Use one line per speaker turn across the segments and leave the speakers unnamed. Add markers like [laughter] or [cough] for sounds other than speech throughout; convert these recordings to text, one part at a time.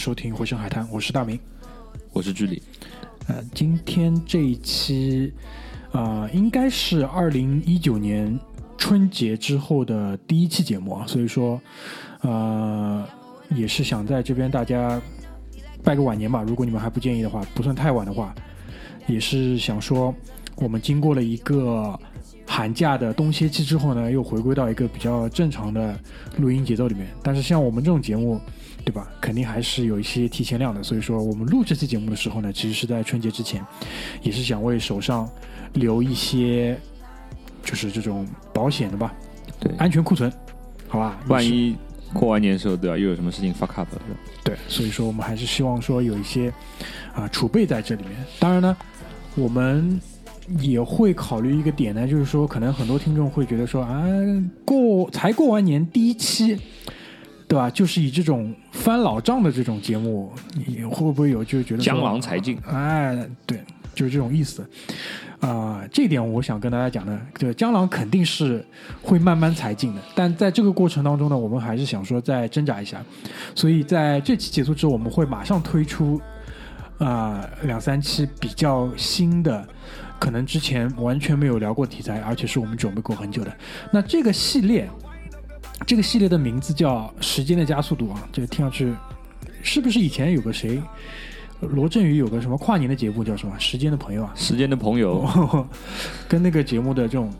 收听《回声海滩》，我是大明。
我是居里，
呃，今天这一期，啊、应该是二零一九年春节之后的第一期节目啊，所以说，呃，也是想在这边大家拜个晚年吧。如果你们还不介意的话，不算太晚的话，也是想说，我们经过了一个寒假的冬歇期之后呢，又回归到一个比较正常的录音节奏里面。但是像我们这种节目，对吧？肯定还是有一些提前量的。所以说，我们录这期节目的时候呢，其实是在春节之前，也是想为手上留一些，就是这种保险的吧，
对，
安全库存，好吧？
万一过完年的时候，对吧？又有什么事情 fuck up 了，
对，所以说我们还是希望说有一些啊、储备在这里面。当然呢，我们也会考虑一个点呢，就是说可能很多听众会觉得说啊，过才过完年第一期，对吧？就是以这种翻老账的这种节目，你会不会有就觉得
江郎才尽，
哎，对，就是这种意思。啊、这点我想跟大家讲呢，这江郎肯定是会慢慢才进的，但在这个过程当中呢，我们还是想说再挣扎一下，所以在这期结束之后，我们会马上推出啊、两三期比较新的，可能之前完全没有聊过题材，而且是我们准备过很久的。那这个系列，这个系列的名字叫《时间的加速度》啊，这个听上去是不是以前有个谁？罗振宇有个什么跨年的节目叫什么《时间的朋友》啊？
时间的朋友，[laughs]
跟那个节目的这种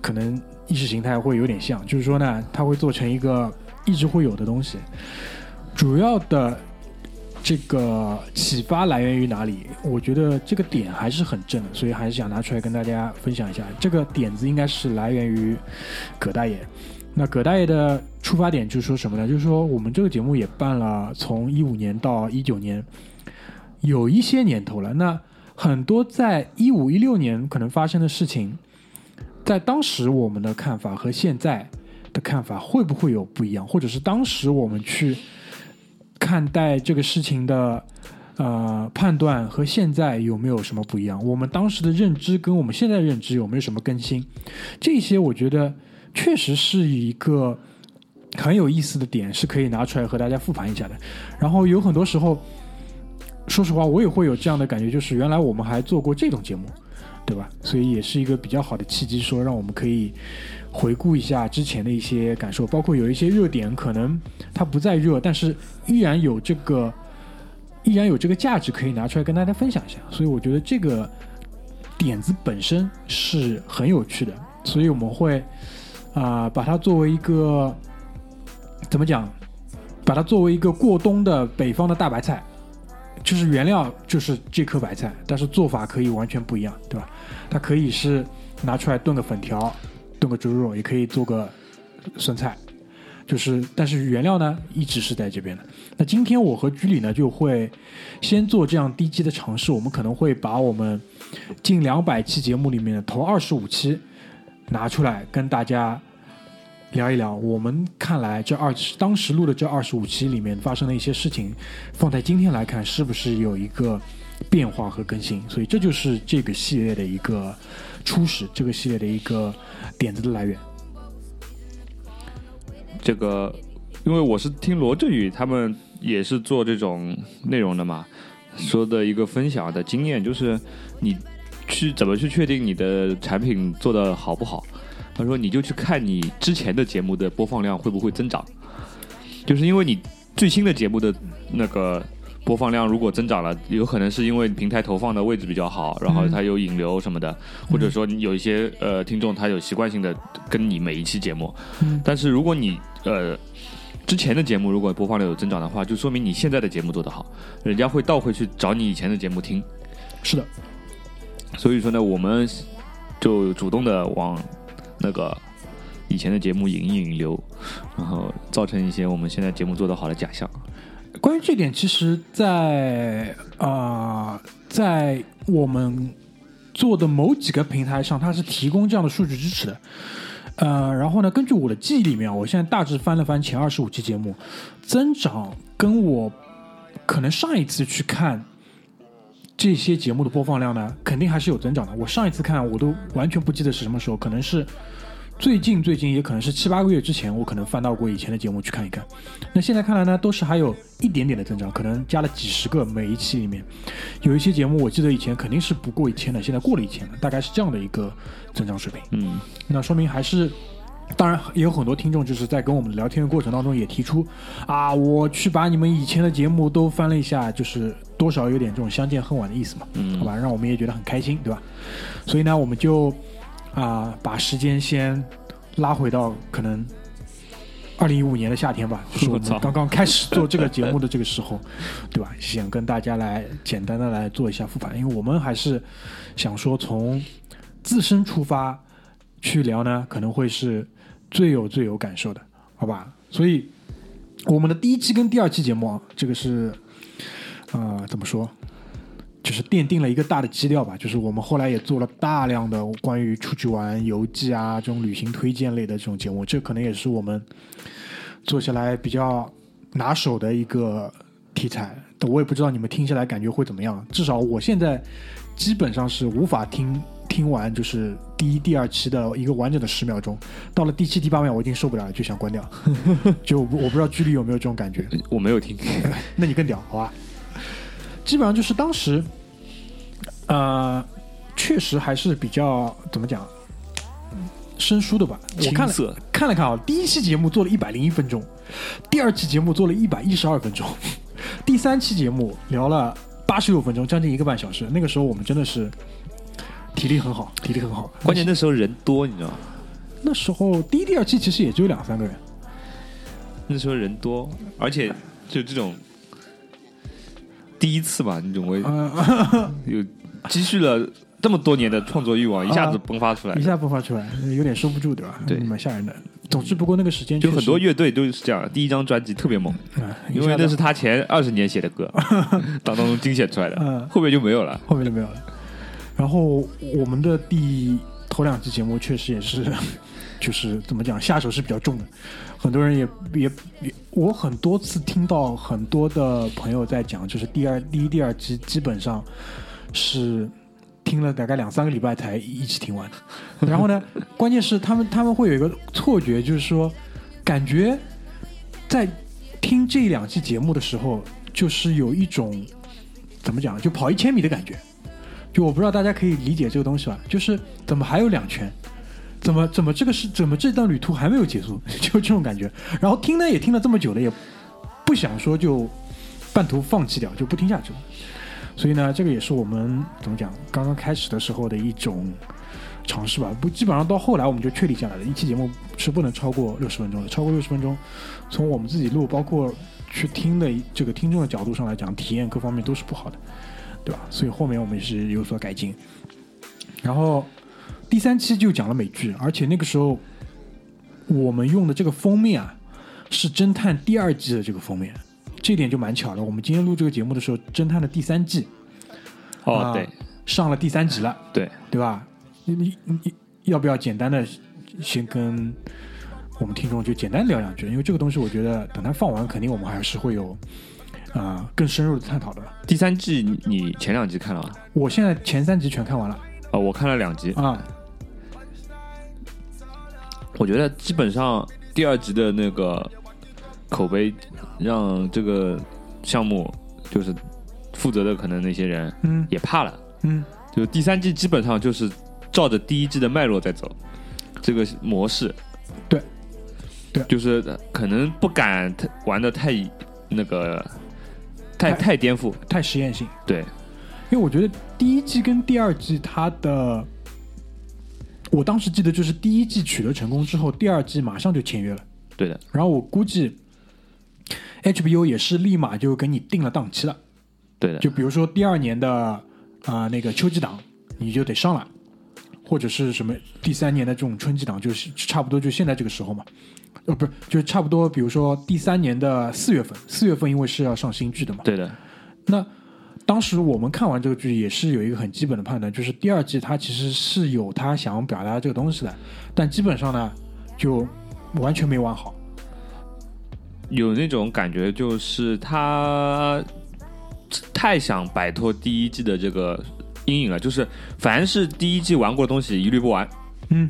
可能意识形态会有点像，就是说呢，它会做成一个一直会有的东西。主要的这个启发来源于哪里？我觉得这个点还是很正的，所以还是想拿出来跟大家分享一下。这个点子应该是来源于葛大爷。那葛大爷的出发点就是说什么呢？就是说我们这个节目也办了，从一五年到一九年，有一些年头了。那很多在一五一六年可能发生的事情，在当时我们的看法和现在的看法会不会有不一样，或者是当时我们去看待这个事情的呃判断和现在有没有什么不一样？我们当时的认知跟我们现在认知有没有什么更新？这些我觉得确实是一个很有意思的点，是可以拿出来和大家复盘一下的。然后有很多时候，说实话，我也会有这样的感觉，就是原来我们还做过这种节目，对吧？所以也是一个比较好的契机，说让我们可以回顾一下之前的一些感受，包括有一些热点，可能它不再热，但是依然有这个依然有这个价值可以拿出来跟大家分享一下。所以我觉得这个点子本身是很有趣的，所以我们会啊、把它作为一个怎么讲？把它作为一个过冬的北方的大白菜，就是原料就是这颗白菜，但是做法可以完全不一样，对吧？它可以是拿出来炖个粉条，炖个猪肉，也可以做个酸菜，就是但是原料呢一直是在这边的。那今天我和居里呢就会先做这样低级的尝试，我们可能会把我们近两百期节目里面的头二十五期拿出来跟大家聊一聊。我们看来这二当时录的这二十五期里面发生的一些事情，放在今天来看是不是有一个变化和更新？所以这就是这个系列的一个初始，这个系列的一个点子的来源。
这个，因为我是听罗振宇他们也是做这种内容的嘛，说的一个分享的经验就是，你去怎么去确定你的产品做的好不好？他说你就去看你之前的节目的播放量会不会增长，就是因为你最新的节目的那个。播放量如果增长了，有可能是因为平台投放的位置比较好，然后它有引流什么的，或者说你有一些呃听众他有习惯性的跟你每一期节目，
嗯
但是如果你呃之前的节目如果播放量有增长的话，就说明你现在的节目做得好，人家会倒回去找你以前的节目听。
是的，
所以说呢，我们就主动的往那个以前的节目引一引流，然后造成一些我们现在节目做得好的假象。
关于这点，其实在，啊，在我们做的某几个平台上，它是提供这样的数据支持的。呃，然后呢，根据我的记忆里面，我现在大致翻了翻前二十五期节目，增长跟我可能上一次去看这些节目的播放量呢，肯定还是有增长的。我上一次看我都完全不记得是什么时候，可能是最近最近也可能是七八个月之前，我可能翻到过以前的节目去看一看。那现在看来呢，都是还有一点点的增长，可能加了几十个每一期里面。有一些节目我记得以前肯定是不过一千的，现在过了一千了，大概是这样的一个增长水平。
嗯，
那说明还是，当然也有很多听众就是在跟我们聊天的过程当中也提出，啊，我去把你们以前的节目都翻了一下，就是多少有点这种相见恨晚的意思嘛，
嗯
好吧，让我们也觉得很开心，对吧？所以呢，我们就啊、把时间先拉回到可能。二零一五年的夏天吧，[laughs] 就是我们刚刚开始做这个节目的这个时候，对吧？想跟大家来简单的来做一下复盘，因为我们还是想说从自身出发去聊呢，可能会是最有最有感受的，好吧？所以我们的第一期跟第二期节目啊，这个是啊、呃怎么说？就是奠定了一个大的基调吧，就是我们后来也做了大量的关于出去玩、游记啊这种旅行推荐类的这种节目，这可能也是我们做下来比较拿手的一个题材。我也不知道你们听下来感觉会怎么样，至少我现在基本上是无法听听完，就是第一、第二期的一个完整的十秒钟，到了第七、第八秒我已经受不了了，就想关掉。[laughs] 就我不知道居里有没有这种感觉，
我没有听，[laughs]
那你更屌，好吧？基本上就是当时，呃，确实还是比较怎么讲，生疏的吧。我看了看了看啊，第一期节目做了一百零一分钟，第二期节目做了一百一十二分钟，[laughs] 第三期节目聊了八十六分钟，将近一个半小时。那个时候我们真的是体力很好，体力很好。
关键那时候人多，你知道吗？
那时候第一、第二期其实也只有两三个人。
那时候人多，而且就这种第一次吧，你总会
嗯、[laughs]
有积蓄了这么多年的创作欲望，一下子迸发出来
一。下迸发出来，有点收不住，对吧？
对
蛮吓人的。总之，不过那个时间
就很多乐队都是这样，第一张专辑特别猛，因为那是他前二十年写的歌，当 [laughs] 当中精选出来的，
嗯
后面就没有了。
后面就没有了。然后我们的第头两期节目确实也是，[laughs] 就是怎么讲，下手是比较重的。很多人也也也，我很多次听到很多的朋友在讲，就是第二、第一、第二期基本上是听了大概两三个礼拜才一起听完。然后呢，[laughs] 关键是他们他们会有一个错觉，就是说感觉在听这两期节目的时候，就是有一种怎么讲，就跑一千米的感觉。就我不知道大家可以理解这个东西吧？就是怎么还有两圈？怎么怎么这个是怎么这段旅途还没有结束？[laughs] 就这种感觉。然后听呢也听了这么久了，也不想说就半途放弃掉，就不听下去了。所以呢，这个也是我们怎么讲，刚刚开始的时候的一种尝试吧。不，基本上到后来我们就确立下来了，一期节目是不能超过六十分钟的。超过六十分钟，从我们自己录，包括去听的这个听众的角度上来讲，体验各方面都是不好的。对吧？所以后面我们是有所改进。然后第三期就讲了美剧，而且那个时候我们用的这个封面啊，是侦探第二季的这个封面，这点就蛮巧的。我们今天录这个节目的时候，侦探的第三季
哦，
啊
对
上了第三集了，
对，
对吧？你你你要不要简单的先跟我们听众就简单聊两句？因为这个东西，我觉得等它放完，肯定我们还是会有啊、更深入的探讨的。
第三季你你前两集看了吗？
我现在前三集全看完了
啊，我看了两集，
啊，
我觉得基本上第二集的那个口碑，让这个项目就是负责的可能那些人
嗯
也怕了。
嗯
就第三季基本上就是照着第一季的脉络在走，这个模式。
对，对
就是可能不敢太玩的太那个太
太
太颠覆。
太实验性，
对，
因为我觉得第一季跟第二季它的，我当时记得就是第一季取得成功之后，第二季马上就签约了，
对的，
然后我估计 HBO 也是立马就给你定了档期了，
对的，
就比如说第二年的啊、那个秋季档你就得上了，或者是什么第三年的这种春季档，就是差不多就现在这个时候嘛。呃，不是，就是差不多，比如说第三年的四月份，四月份因为是要上新剧的嘛，
对的，
那当时我们看完这个剧，也是有一个很基本的判断，就是第二季它其实是有它想要表达这个东西的，但基本上呢，就完全没玩好。
有那种感觉，就是他太想摆脱第一季的这个阴影了，就是凡是第一季玩过的东西一律不玩，
嗯，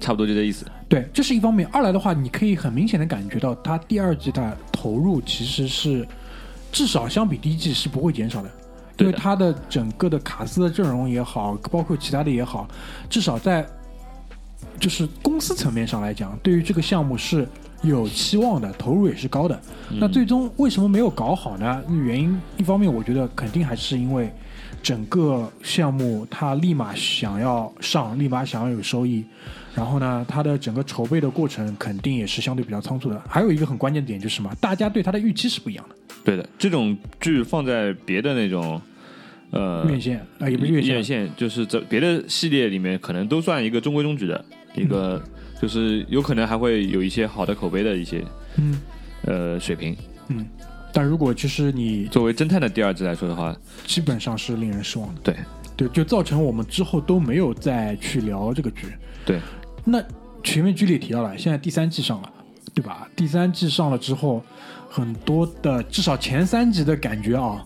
差不多就这意思。
对，这是一方面。二来的话，你可以很明显的感觉到，它第二季的投入其实是至少相比第一季是不会减少的，因为它的整个的卡斯的阵容也好，包括其他的也好，至少在就是公司层面上来讲，对于这个项目是有期望的，投入也是高的。那最终为什么没有搞好呢？原因一方面，我觉得肯定还是因为整个项目他立马想要上，立马想要有收益，然后呢，它的整个筹备的过程肯定也是相对比较仓促的。还有一个很关键点就是什么？大家对它的预期是不一样的。
对的，这种剧放在别的那种呃
院线啊、也不是院线，
院线，就是在别的系列里面，可能都算一个中规中矩的一个，就是有可能还会有一些好的口碑的一些
嗯
呃水平。
嗯。但如果就是你
作为侦探的第二季来说的话，
基本上是令人失望的。
对
对，就造成我们之后都没有再去聊这个剧。
对，
那前面剧里提到了，现在第三季上了，对吧？第三季上了之后，很多的至少前三集的感觉啊，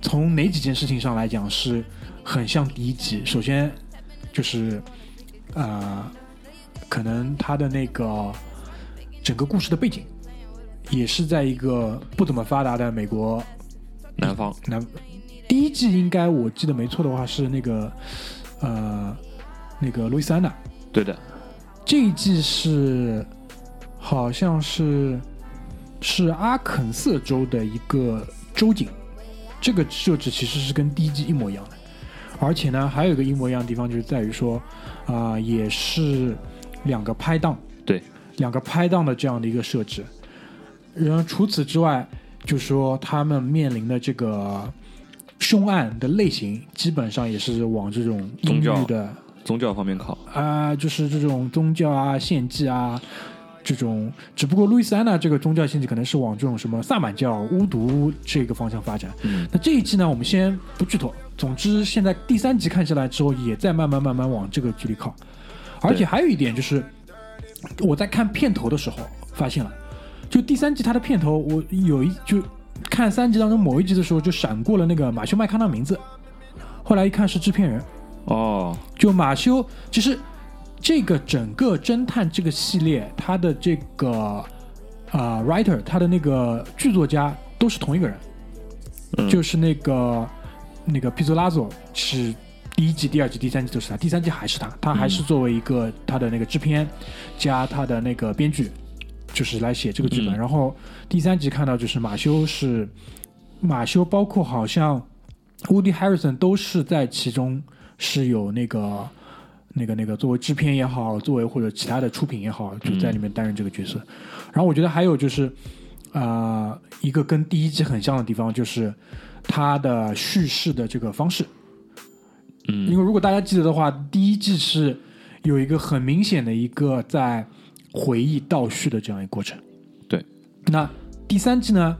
从哪几件事情上来讲是很像第一集。首先就是呃，可能他的那个整个故事的背景也是在一个不怎么发达的美国
南方
南第一季应该我记得没错的话是那个呃那个路易斯安那，
对的，
这一季是好像是是阿肯色州的一个州警，这个设置其实是跟第一季一模一样的，而且呢还有一个一模一样的地方就是在于说啊、也是两个拍档，
对，
两个拍档的这样的一个设置。然后除此之外，就说他们面临的这个凶案的类型，基本上也是往这种阴
宗教。
郁的
宗教方面考。
啊、就是这种宗教啊、献祭啊，这种。只不过路易斯安那这个宗教献祭可能是往这种什么萨满教、巫毒这个方向发展。
嗯，
那这一季呢，我们先不剧透。总之，现在第三集看下来之后，也在慢慢慢慢往这个距离靠。而且还有一点就是，我在看片头的时候发现了，就第三集它的片头，我有一就看三集当中某一集的时候，就闪过了那个马修麦康纳名字，后来一看是制片人，
哦，
就马修，其实这个整个侦探这个系列，他的这个啊、writer，他的那个剧作家都是同一个人，
嗯。
就是那个那个皮佐拉佐是第一季、第二季、第三季都是他，第三季还是他，他还是作为一个他的那个制片加他的那个编剧，就是来写这个剧本。
嗯。
然后第三集看到就是马修是马修，包括好像 Woody Harrison 都是在其中是有那个。那个那个，作为制片也好，作为或者其他的出品也好，就在里面担任这个角色。然后我觉得还有就是，呃、一个跟第一季很像的地方，就是它的叙事的这个方式。
嗯，
因为如果大家记得的话，第一季是有一个很明显的一个在回忆倒叙的这样一个过程。
对，
那第三季呢，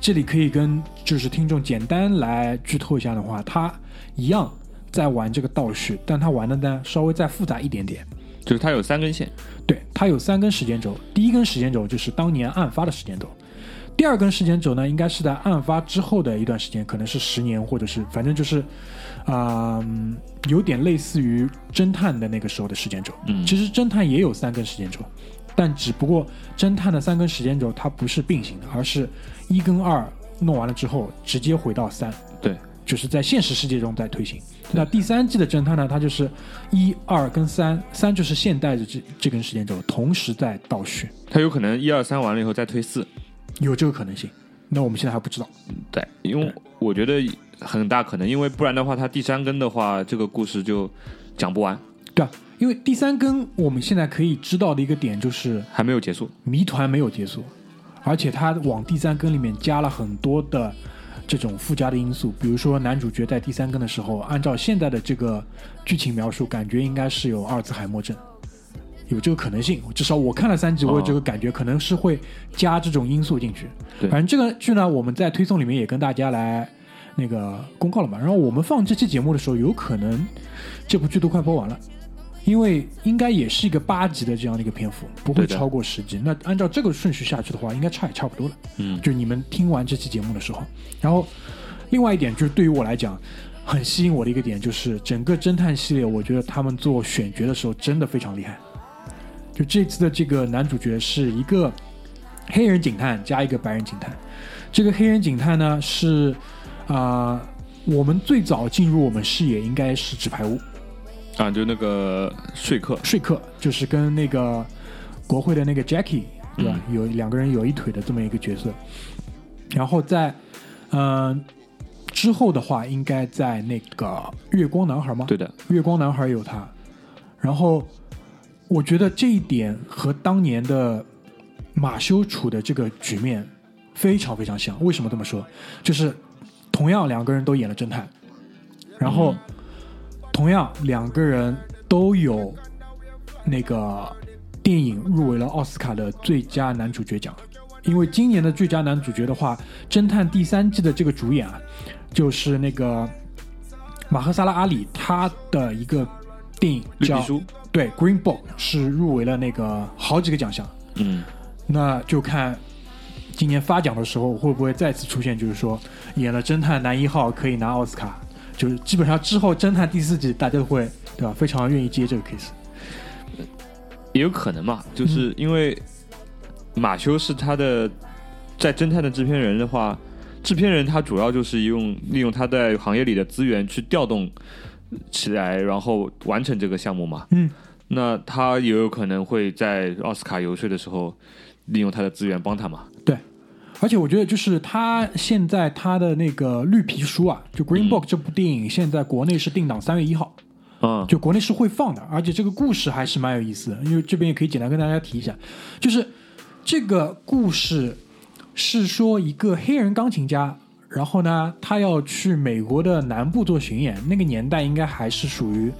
这里可以跟就是听众简单来剧透一下的话，它一样在玩这个倒叙，但他玩的呢稍微再复杂一点点。
就是他有三根线，
对，他有三根时间轴，第一根时间轴就是当年案发的时间轴，第二根时间轴呢，应该是在案发之后的一段时间，可能是十年，或者是反正就是，啊、嗯有点类似于侦探的那个时候的时间轴。
嗯
其实侦探也有三根时间轴，但只不过侦探的三根时间轴它不是并行的，而是一跟二弄完了之后直接回到三。
对，
就是在现实世界中在推行。那第三季的侦探呢，它就是一、二跟三，三就是现代的这这根时间轴，同时在倒叙，
它有可能一二三完了以后再推四。
有这个可能性。那我们现在还不知道。
对，因为我觉得很大可能，因为不然的话，它第三根的话，这个故事就讲不完，
对啊，因为第三根我们现在可以知道的一个点就是
还没有结束。
谜团没有结束，而且它往第三根里面加了很多的这种附加的因素，比如说男主角在第三更的时候，按照现在的这个剧情描述，感觉应该是有阿尔兹海默症，有这个可能性。至少我看了三集，我有这个感觉，可能是会加这种因素进去。
对
反正这个剧呢，我们在推送里面也跟大家来那个公告了嘛。然后我们放这期节目的时候，有可能这部剧都快播完了。因为应该也是一个八集的这样的一个篇幅，不会超过十集。那按照这个顺序下去的话，应该差也差不多了。
嗯，
就你们听完这期节目的时候，然后另外一点就是对于我来讲，很吸引我的一个点就是整个侦探系列，我觉得他们做选角的时候真的非常厉害。就这次的这个男主角是一个黑人警探加一个白人警探。这个黑人警探呢是啊、我们最早进入我们视野应该是《纸牌屋》
啊，就那个说客，
说客，就是跟那个国会的那个 Jackie 对吧？有两个人有一腿的这么一个角色。然后在嗯、呃之后的话，应该在那个月光男孩吗？
对的，
月光男孩有他，然后我觉得这一点和当年的马修处的这个局面非常非常像。为什么这么说？就是同样两个人都演了侦探，然后同样两个人都有那个电影入围了奥斯卡的最佳男主角奖。因为今年的最佳男主角的话，《侦探》第三季的这个主演啊，就是那个马赫萨拉阿里，他的一个电影叫对《Green Book》是入围了那个好几个奖项。
嗯，
那就看今年发奖的时候会不会再次出现，就是说演了侦探男一号可以拿奥斯卡，就是基本上之后侦探第四季大家都会对吧，非常愿意接这个 case。
也有可能嘛，就是因为马修是他的在侦探的制片人的话，制片人他主要就是用利用他在行业里的资源去调动起来，然后完成这个项目嘛。
嗯，
那他也有可能会在奥斯卡游说的时候利用他的资源帮他嘛。
对，而且我觉得就是他现在他的那个绿皮书啊，就《Green Book》这部电影，现在国内是定档三月一号。
嗯，
就国内是会放的，而且这个故事还是蛮有意思的，因为这边也可以简单跟大家提一下，就是这个故事是说一个黑人钢琴家，然后呢，他要去美国的南部做巡演，那个年代应该还是属于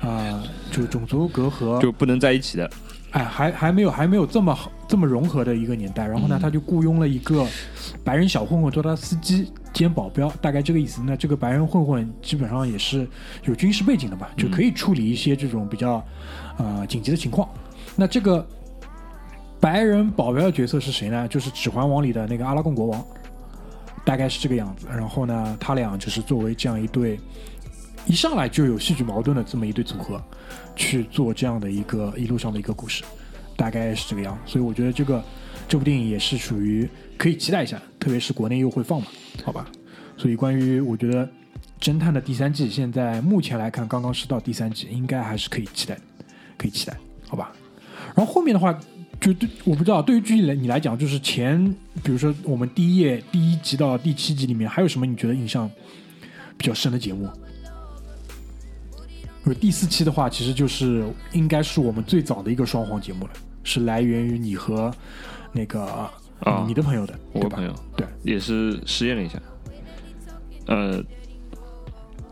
啊、就种族隔阂，
就不能在一起的。
哎，还还没有还没有这么好这么融合的一个年代。然后呢，
嗯
他就雇佣了一个白人小混混做他司机兼保镖，大概这个意思。那这个白人混混基本上也是有军事背景的吧，就可以处理一些这种比较呃紧急的情况。那这个白人保镖的角色是谁呢？就是《指环王》里的那个阿拉贡国王，大概是这个样子。然后呢，他俩就是作为这样一对一上来就有戏剧矛盾的这么一对组合，去做这样的一个一路上的一个故事，大概是这个样。所以我觉得这个这部电影也是属于可以期待一下，特别是国内又会放嘛，好吧？所以关于我觉得侦探的第三季，现在目前来看刚刚是到第三季，应该还是可以期待，可以期待，好吧？然后后面的话，就对我不知道，对于剧你来你来讲，就是前比如说我们第一页第一集到第七集里面，还有什么你觉得印象比较深的节目？就是第四期的话，其实就是应该是我们最早的一个双簧节目了，是来源于你和那个、
啊
你的朋友的，
我朋？友
对，
也是实验了一下。呃，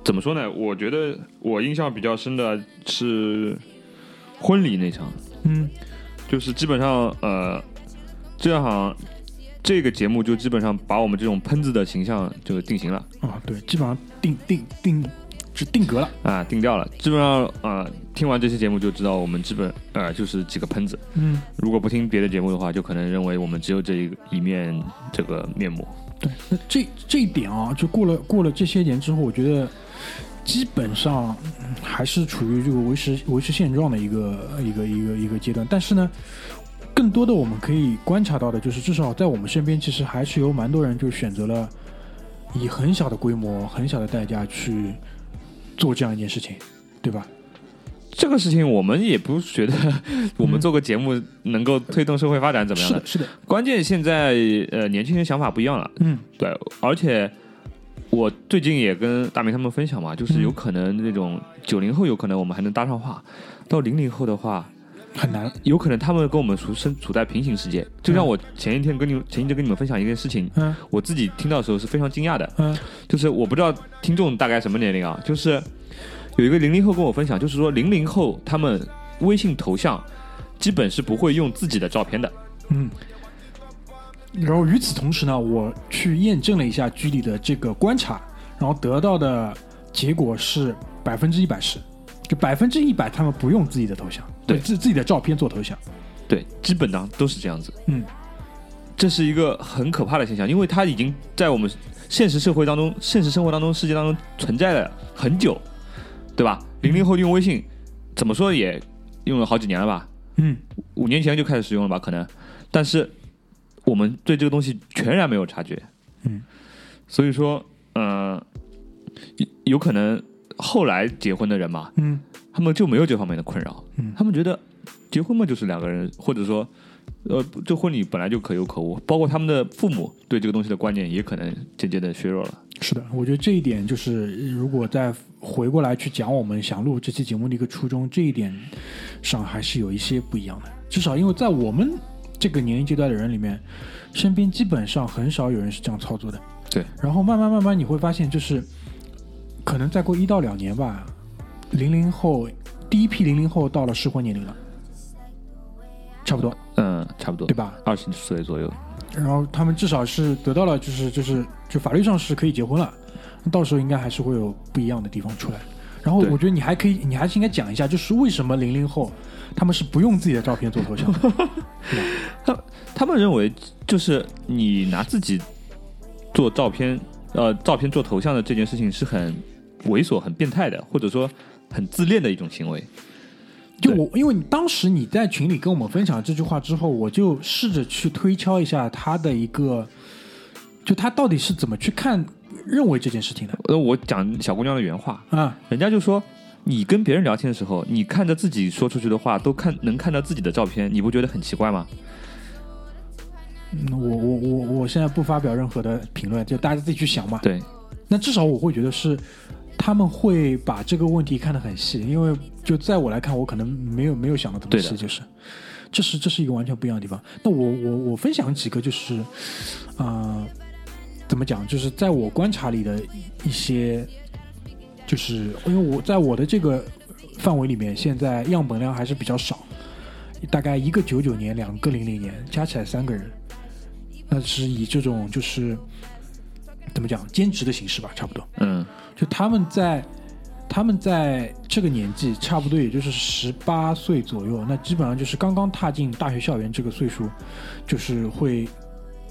怎么说呢？我觉得我印象比较深的是婚礼那场，
嗯
就是基本上呃，这场这个节目就基本上把我们这种喷子的形象就定型了
啊，对，基本上定定定就定格了。
啊，定掉了。基本上呃，听完这期节目就知道我们基本呃就是几个喷子。
嗯，
如果不听别的节目的话，就可能认为我们只有这一个一面这个面目。
对，那这这一点啊，就过了过了这些年之后，我觉得基本上嗯还是处于这个维持维持现状的一个一个一个一个阶段。但是呢，更多的我们可以观察到的就是，至少在我们身边，其实还是有蛮多人就选择了以很小的规模、很小的代价去做这样一件事情，对吧？
这个事情我们也不觉得我们做个节目能够推动社会发展怎么样的。
是的，，是的，
关键现在呃年轻人想法不一样了，
嗯。
对，而且我最近也跟大明他们分享嘛，就是
嗯。
有可能那种九零后有可能我们还能搭上话，到零零后的话，
很难。
有可能他们跟我们处身处在平行世界。就像我前一天跟你前一阵跟你们分享一件事情，
嗯
我自己听到的时候是非常惊讶的，
嗯
就是我不知道听众大概什么年龄啊，就是有一个零零后跟我分享，就是说零零后他们微信头像基本是不会用自己的照片的。
嗯。然后与此同时呢，我去验证了一下居里的这个观察，然后得到的结果是百分之一百是，就百分之一百他们不用自己的头像，
对
自自己的照片做头像。
对，基本上都是这样子。
嗯，
这是一个很可怕的现象，因为它已经在我们现实社会当中、现实生活当中、世界当中存在了很久，对吧？零零后用微信，怎么说也用了好几年了吧？
嗯
五年前就开始使用了吧？可能，但是我们对这个东西全然没有察觉。
嗯，
所以说，呃，有有可能后来结婚的人嘛，
嗯
他们就没有这方面的困扰。
嗯
他们觉得结婚嘛就是两个人，或者说，呃，这婚礼本来就可有可无。包括他们的父母对这个东西的观念也可能渐渐的削弱了。
是的，我觉得这一点就是，如果再回过来去讲我们想录这期节目的一个初衷，这一点上还是有一些不一样的。至少因为在我们这个年龄阶段的人里面，身边基本上很少有人是这样操作的。
对，
然后慢慢慢慢你会发现，就是可能再过一到两年吧，零零后第一批零零后到了适婚年龄了，差不多，
嗯，差不多，
对？吧？
二十岁左右。
然后他们至少是得到了，就是就是就法律上是可以结婚了，到时候应该还是会有不一样的地方出来。然后我觉得你还可以，你还是应该讲一下，就是为什么零零后他们是不用自己的照片做头像他？
他们认为，就是你拿自己做照片，呃，照片做头像的这件事情是很猥琐、很变态的，或者说很自恋的一种行为。
就我，因为你当时你在群里跟我们分享这句话之后，我就试着去推敲一下他的一个，就他到底是怎么去看认为这件事情的
呃，我讲小姑娘的原话，
啊？
人家就说，你跟别人聊天的时候，你看着自己说出去的话，都看能看到自己的照片，你不觉得很奇怪吗？
嗯，我我我我现在不发表任何的评论，就大家自己去想嘛。
对，
那至少我会觉得是他们会把这个问题看得很细，因为就在我来看，我可能没有没有想到这么细，就是这是这是一个完全不一样的地方。那我我我分享几个就是啊、呃怎么讲，就是在我观察里的一些，就是因为我在我的这个范围里面，现在样本量还是比较少，大概一个九九年，两个零零年，加起来三个人，那是以这种就是怎么讲兼职的形式吧，差不多。
嗯，
就他们在他们在这个年纪，差不多也就是十八岁左右，那基本上就是刚刚踏进大学校园这个岁数，就是会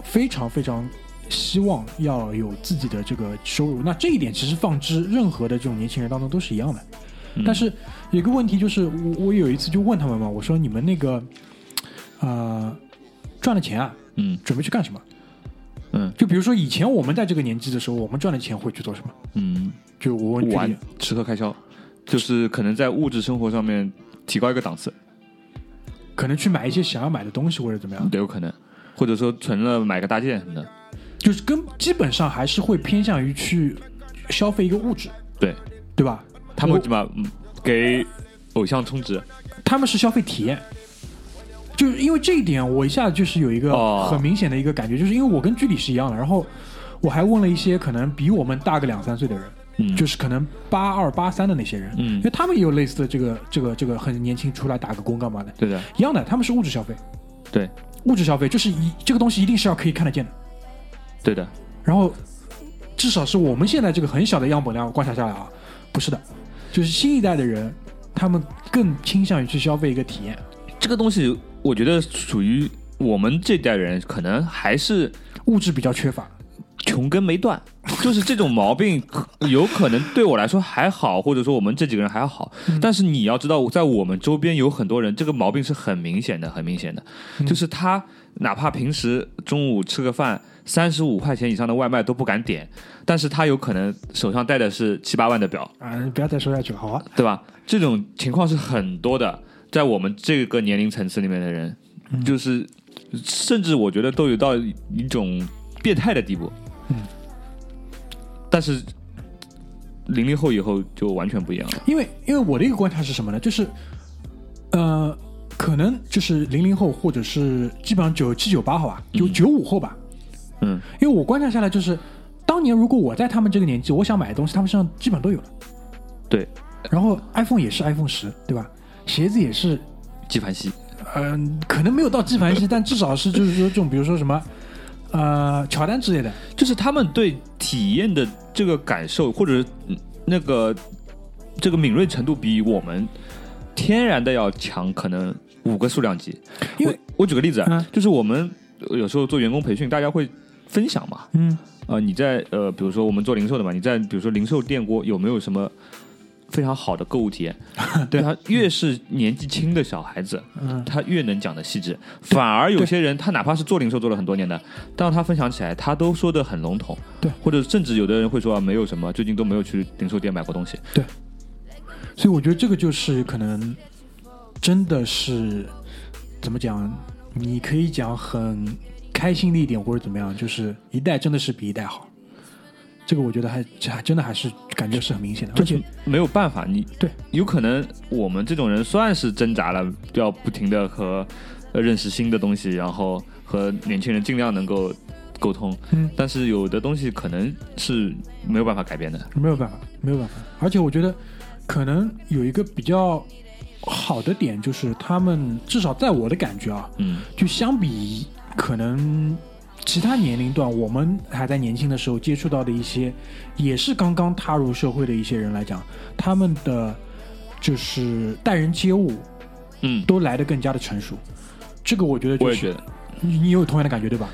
非常非常希望要有自己的这个收入。那这一点其实放之任何的这种年轻人当中都是一样的。
嗯
但是有一个问题就是，我我有一次就问他们嘛，我说你们那个呃赚了钱啊，
嗯
准备去干什么？
嗯
就比如说以前我们在这个年纪的时候，我们赚的钱会去做什么？
嗯，
就我
玩，吃喝开销，就是可能在物质生活上面提高一个档次，
可能去买一些想要买的东西或者怎么样，
都有可能，或者说存了买个大件什么的。
就是跟基本上还是会偏向于去消费一个物质，
对。
对吧？
他们基本上嗯给偶像充值，
他们是消费体验，就是因为这一点，我一下子就是有一个
哦。
很明显的一个感觉，就是因为我跟居里是一样的，然后我还问了一些可能比我们大个两三岁的人，
嗯，
就是可能八二八三的那些人，
嗯。
因为他们也有类似的这个这个这个很年轻出来打个工干嘛的，
对的，
一样的，他们是物质消费，
对。
物质消费就是一这个东西一定是要可以看得见的。
对的，
然后至少是我们现在这个很小的样本量观察下来啊，不是的，就是新一代的人，他们更倾向于去消费一个体验，
这个东西我觉得属于我们这代人，可能还是
物质比较缺乏。
穷根没断，[laughs] 就是这种毛病，有可能对我来说还好，或者说我们这几个人还好。但是你要知道，在我们周边有很多人，这个毛病是很明显的，很明显的，就是他哪怕平时中午吃个饭，三十五块钱以上的外卖都不敢点，但是他有可能手上戴的是七八万的表，
啊，不要再说下去了，好啊。
对吧？这种情况是很多的，在我们这个年龄层次里面的人，就是甚至我觉得都有到一种变态的地步。
嗯，
但是零零后以后就完全不一样了。
因为因为我的一个观察是什么呢？就是呃，可能就是零零后或者是基本上九七九八好吧，九九五后吧。
嗯，
因为我观察下来，就是当年如果我在他们这个年纪，我想买的东西，他们身上基本都有了。
对，
然后 iPhone 也是 iPhone 十，对吧？鞋子也是
纪梵希，
嗯、可能没有到纪梵希，[laughs] 但至少是就是说这种，比如说什么，呃，乔丹之类的，
就是他们对体验的这个感受，或者是那个这个敏锐程度，比我们天然的要强，可能五个数量级。
因为
我我举个例子啊，
嗯。
就是我们有时候做员工培训，大家会分享嘛，
嗯。
呃，你在呃，比如说我们做零售的嘛，你在比如说零售店过有没有什么非常好的购物体验。[laughs]
对
他越是年纪轻的小孩子，
嗯，
他越能讲的细致。反而有些人，他哪怕是做零售做了很多年的，当他分享起来，他都说的很笼统。
对
或者甚至有的人会说啊，没有什么，最近都没有去零售店买过东西。
对所以我觉得这个就是可能真的是怎么讲？你可以讲很开心的一点，或者怎么样，就是一代真的是比一代好。这个我觉得还还真的还是感觉是很明显的，而且
没有办法，你
对
有可能我们这种人算是挣扎了，要不停的和呃认识新的东西，然后和年轻人尽量能够沟通。
嗯，
但是有的东西可能是没有办法改变的。
没有办法，没有办法。而且我觉得可能有一个比较好的点，就是他们至少在我的感觉啊，
嗯
就相比可能其他年龄段，我们还在年轻的时候接触到的一些，也是刚刚踏入社会的一些人来讲，他们的就是待人接物
嗯，
都来得更加的成熟。这个我觉得就是
我也觉得
你你有同样的感觉对吧？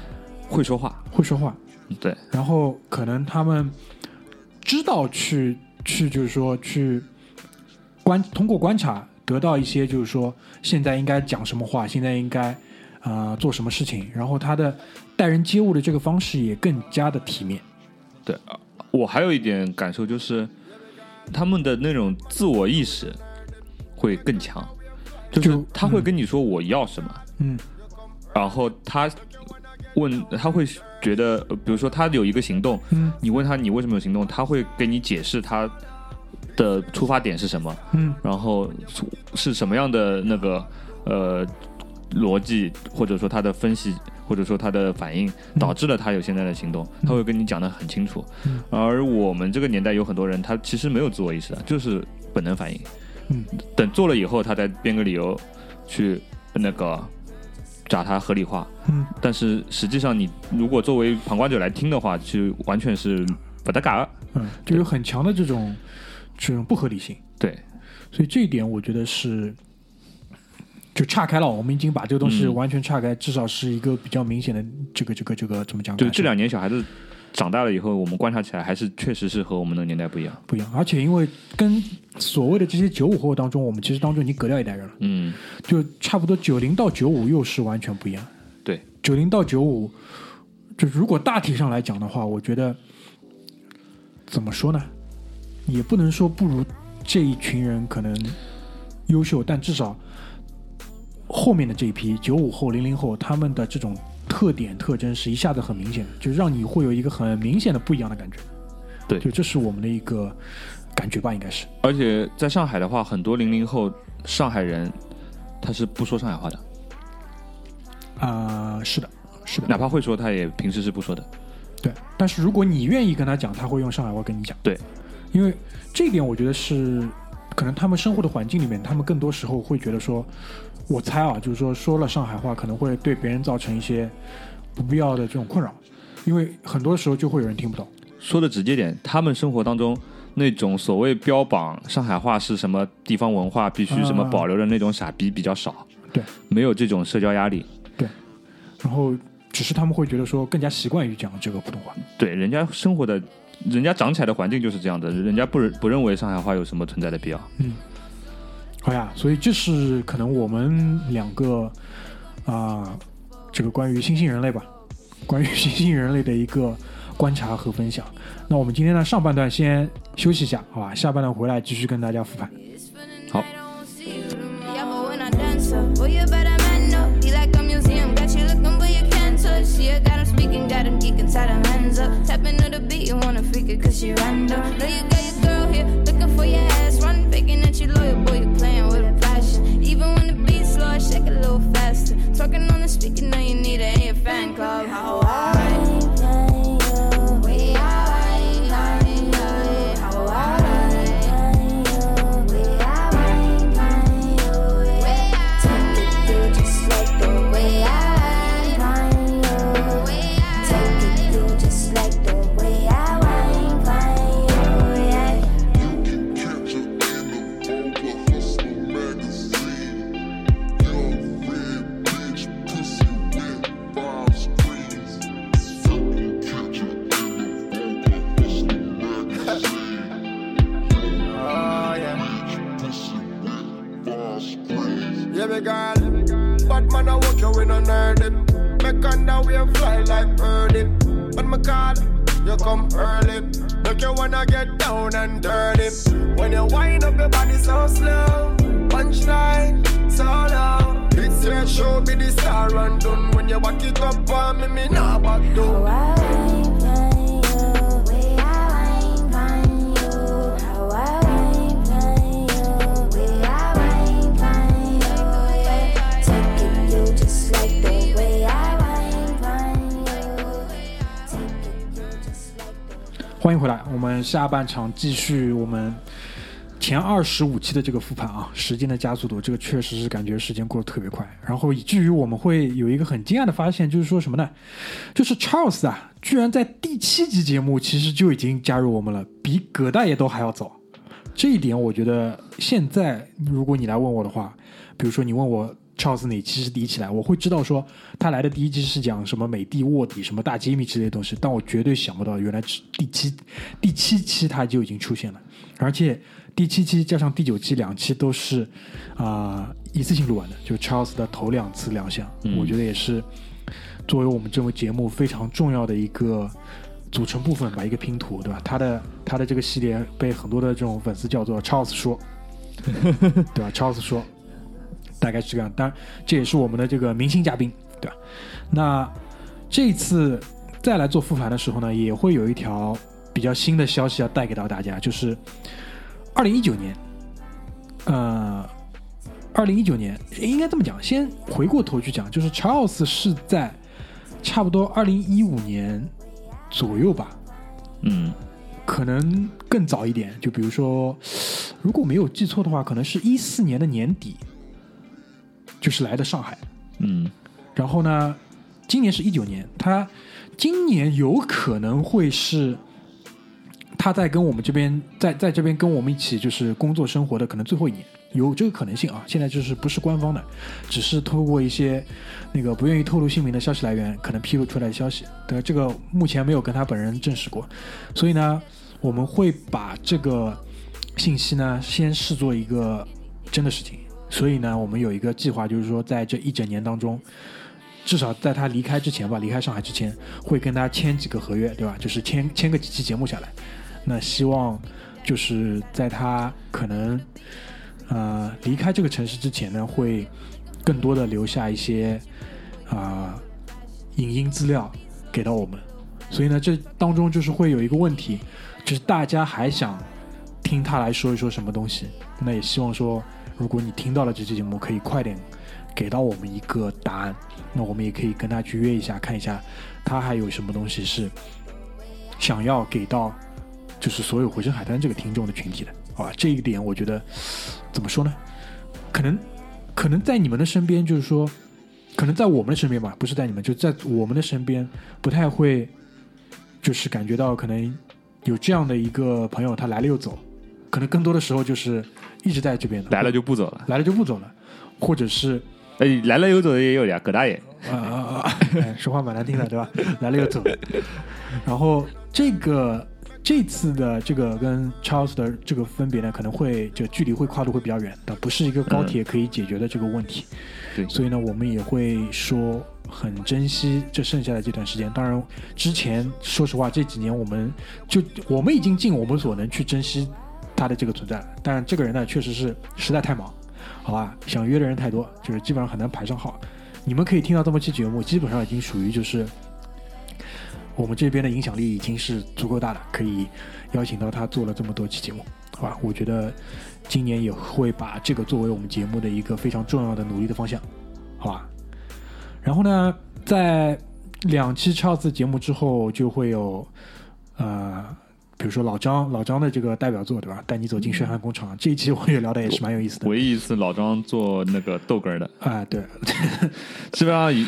会说话。
会说话，
对，
然后可能他们知道去去就是说去观通过观察得到一些就是说现在应该讲什么话，现在应该啊、呃做什么事情，然后他的待人接物的这个方式也更加的体面。
对，呃我还有一点感受就是，他们的那种自我意识会更强，就是他会跟你说我要什么，
嗯。
然后他问他会觉得，呃比如说他有一个行动，
嗯。
你问他你为什么有行动，他会给你解释他的出发点是什么，
嗯。
然后是是什么样的那个呃逻辑，或者说他的分析，或者说他的反应，导致了他有现在的行动，他会跟你讲的很清楚。
嗯
而我们这个年代有很多人，他其实没有自我意识的，就是本能反应。
嗯，
等做了以后，他再编个理由去那个找他合理化。
嗯，
但是实际上，你如果作为旁观者来听的话，就完全是不搭嘎。
嗯，就有很强的这种这种不合理性。
对，
所以这一点我觉得是就岔开了，我们已经把这个东西
嗯
完全岔开，至少是一个比较明显的这个这个这个怎么讲？
就这两年小孩子长大了以后，我们观察起来还是确实是和我们那个年代不一样。
不一样，而且因为跟所谓的这些九五后当中，我们其实当中已经隔掉一代人了，
嗯，
就差不多九零到九五又是完全不一样。
对，
九零到九五，就如果大体上来讲的话，我觉得怎么说呢，也不能说不如这一群人可能优秀，但至少后面的这一批九五后、零零后，他们的这种特点特征是一下子很明显的，就让你会有一个很明显的不一样的感觉。
对
就这是我们的一个感觉吧，应该是。
而且在上海的话，很多零零后上海人他是不说上海话的，
啊、是的，是的，
哪怕会说，他也平时是不说的。
对。但是如果你愿意跟他讲，他会用上海话跟你讲。
对，
因为这一点我觉得是可能他们生活的环境里面，他们更多时候会觉得说，我猜啊，就是说说了上海话可能会对别人造成一些不必要的这种困扰，因为很多时候就会有人听不懂。
说的直接点，他们生活当中那种所谓标榜上海话是什么地方文化必须什么
啊
保留的那种傻逼比较少，
对，
没有这种社交压力。
对然后只是他们会觉得说更加习惯于讲这个普通话。
对，人家生活的，人家长起来的环境就是这样的，人家不认不认为上海话有什么存在的必要。
嗯，好呀，所以这是可能我们两个啊、这个关于新兴人类吧，[laughs] 关于新兴人类的一个观察和分享。那我们今天呢上半段先休息一下，好吧？下半段回来继续跟大家复盘。
好，
faking that you loyal, boy, you playing with a passion. Even when the beat slow, I shake a little faster. Talking on the speaker, know you need your fan club. How we
we fly like birdie. But my call, you come early. Make you wanna get down and dirty. When you wind up your body so slow, punchline so low. It's your show, be the star and done. When you back it up on me, me nah back down.
Oh, How
欢迎回来，我们下半场继续我们前二十五期的这个复盘啊，时间的加速度，这个确实是感觉时间过得特别快，然后以至于我们会有一个很惊讶的发现，就是说什么呢？就是 Charles 啊，居然在第七集节目其实就已经加入我们了，比葛大爷都还要早。这一点我觉得现在如果你来问我的话，比如说你问我 Charles 哪期是第一期来，我会知道说他来的第一期是讲什么美的卧底、什么大揭秘之类的东西，但我绝对想不到原来第七第七期他就已经出现了，而且第七期加上第九期两期都是啊、一次性录完的，就 Charles 的头两次亮相，我觉得也是作为我们这个节目非常重要的一个组成部分吧，一个拼图，对吧？他的他的这个系列被很多的这种粉丝叫做 Charles 说，[laughs] 对吧？Charles 说，大概是这样。当然，这也是我们的这个明星嘉宾，对吧？那这次再来做复盘的时候呢，也会有一条比较新的消息要带给到大家，就是二零一九年，呃，二零一九年应该这么讲，先回过头去讲，就是 Charles 是在差不多二零一五年左右吧，
嗯，
可能更早一点，就比如说，如果没有记错的话，可能是一四年的年底，就是来的上海。
嗯，
然后呢，今年是一九年，他今年有可能会是他在跟我们这边在在这边跟我们一起就是工作生活的可能最后一年，有这个可能性啊。现在就是不是官方的，只是透过一些那个不愿意透露姓名的消息来源可能披露出来的消息。对，这个目前没有跟他本人证实过，所以呢，我们会把这个信息呢先视作一个真的事情。所以呢，我们有一个计划，就是说在这一整年当中，至少在他离开之前吧，离开上海之前，会跟他签几个合约，对吧？就是签签个几期节目下来。那希望就是在他可能呃离开这个城市之前呢，会更多的留下一些啊、影音资料给到我们。所以呢，这当中就是会有一个问题，就是大家还想听他来说一说什么东西。那也希望说，如果你听到了这期节目，可以快点给到我们一个答案。那我们也可以跟他去约一下，看一下他还有什么东西是想要给到，就是所有回声海滩这个听众的群体的，好吧？这一点我觉得怎么说呢？可能可能在你们的身边，就是说，可能在我们的身边吧，不是在你们，就在我们的身边，不太会，就是感觉到可能有这样的一个朋友，他来了又走，可能更多的时候就是一直在这边的，
来了就不走了。
来了就不走了，或者是
哎，来了又走的也有呀，葛大爷。
啊啊啊！哎说话蛮难听的，对吧？[laughs] 来了又走。然后这个这次的这个跟 Charles 的这个分别呢，可能会就距离会跨度会比较远，但不是一个高铁可以解决的这个问题。
对
所以呢，我们也会说很珍惜这剩下的这段时间。当然，之前说实话这几年我们就我们已经尽我们所能去珍惜他的这个存在。但这个人呢，确实是实在太忙，好吧？想约的人太多，就是基本上很难排上号。你们可以听到这么期节目，基本上已经属于就是我们这边的影响力已经是足够大的，可以邀请到他做了这么多期节目，好吧？我觉得今年也会把这个作为我们节目的一个非常重要的努力的方向，好吧？然后呢，在两期超次节目之后，就会有呃，比如说老张老张的这个代表作，对吧？带你走进血汗工厂，这一期我也聊的也是蛮有意思的。
唯一一次老张做那个逗哏的，
啊，对，[laughs]
基本上以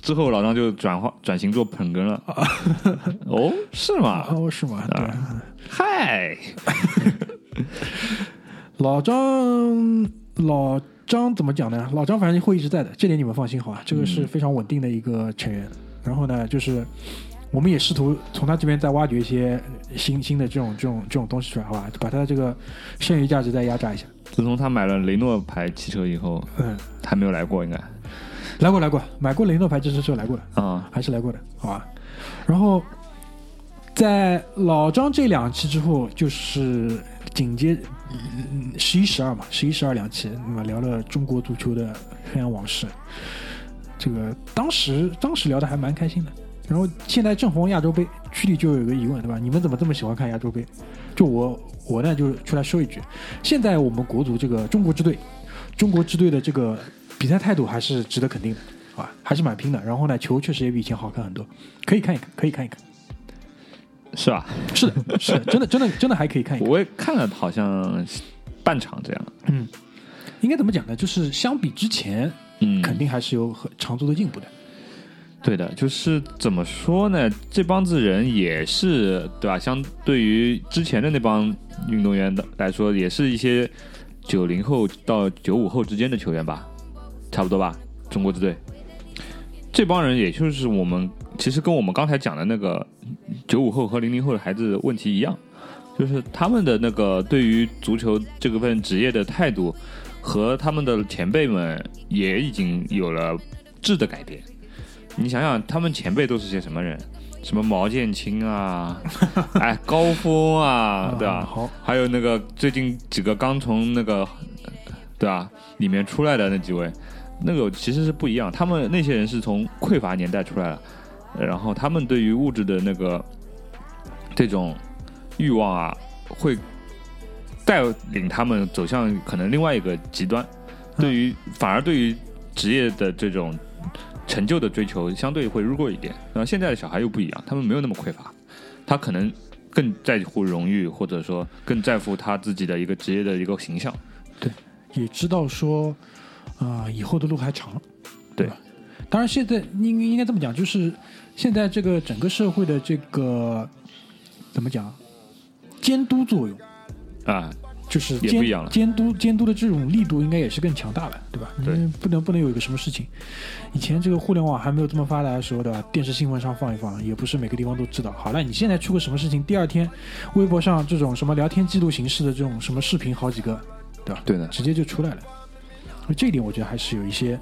之后老张就转化转型做捧哏了。[laughs] 哦，是吗？
哦，是吗？对。
嗨，[laughs]
老张，老张怎么讲呢？老张反正会一直在的，这点你们放心好吧？这个是非常稳定的一个成员。然后呢，就是我们也试图从他这边再挖掘一些新新的这种这种这种东西出来，好吧？把他的这个剩余价值再压榨一下。
自从他买了雷诺牌汽车以后，
嗯，
还没有来过，应该
来过来过，买过雷诺牌自行车来过的，
啊、
还是来过的，好吧。然后在老张这两期之后，就是紧接十一、十二嘛，十一、十二两期，那么聊了中国足球的黑暗往事。这个当时当时聊的还蛮开心的。然后现在正逢亚洲杯，区里就有一个疑问，对吧？你们怎么这么喜欢看亚洲杯？就我我呢就出来说一句，现在我们国足这个中国支队，中国支队的这个比赛态度还是值得肯定的，好吧？还是蛮拼的。然后呢，球确实也比以前好看很多，可以看一看，可以看一看。
是吧？
是的，是的，真的，真的，真的还可以看一看。
我也看了，好像半场这样。
嗯，应该怎么讲呢？就是相比之前，
嗯，
肯定还是有很长足的进步的。
对的，就是怎么说呢？这帮子人也是对吧？相对于之前的那帮运动员的来说，也是一些九零后到九五后之间的球员吧，差不多吧。中国之队这帮人，也就是我们其实跟我们刚才讲的那个九五后和零零后的孩子问题一样，就是他们的那个对于足球这个份职业的态度，和他们的前辈们也已经有了质的改变。你想想，他们前辈都是些什么人？什么毛剑卿啊，[laughs] 哎，高峰啊，对吧？
好，
还有那个最近几个刚从那个，对吧？里面出来的那几位，那个其实是不一样。他们那些人是从匮乏年代出来了，呃然后他们对于物质的那个这种欲望啊，会带领他们走向可能另外一个极端。对于反而对于职业的这种成就的追求，相对会弱一点。然后现在的小孩又不一样，他们没有那么匮乏，他可能更在乎荣誉，或者说更在乎他自己的一个职业的一个形象。
对也知道说，啊、以后的路还长。
对
吧当然，现在应应该这么讲，就是现在这个整个社会的这个怎么讲，监督作用，
啊，
就是监监督监督的这种力度应该也是更强大了，对吧？
对
你不能不能有一个什么事情，以前这个互联网还没有这么发达的时候，对吧？电视新闻上放一放，也不是每个地方都知道。好了，你现在出个什么事情，第二天微博上这种什么聊天记录形式的这种什么视频，好几个，对吧？
对的，
直接就出来了。这一点我觉得还是有一些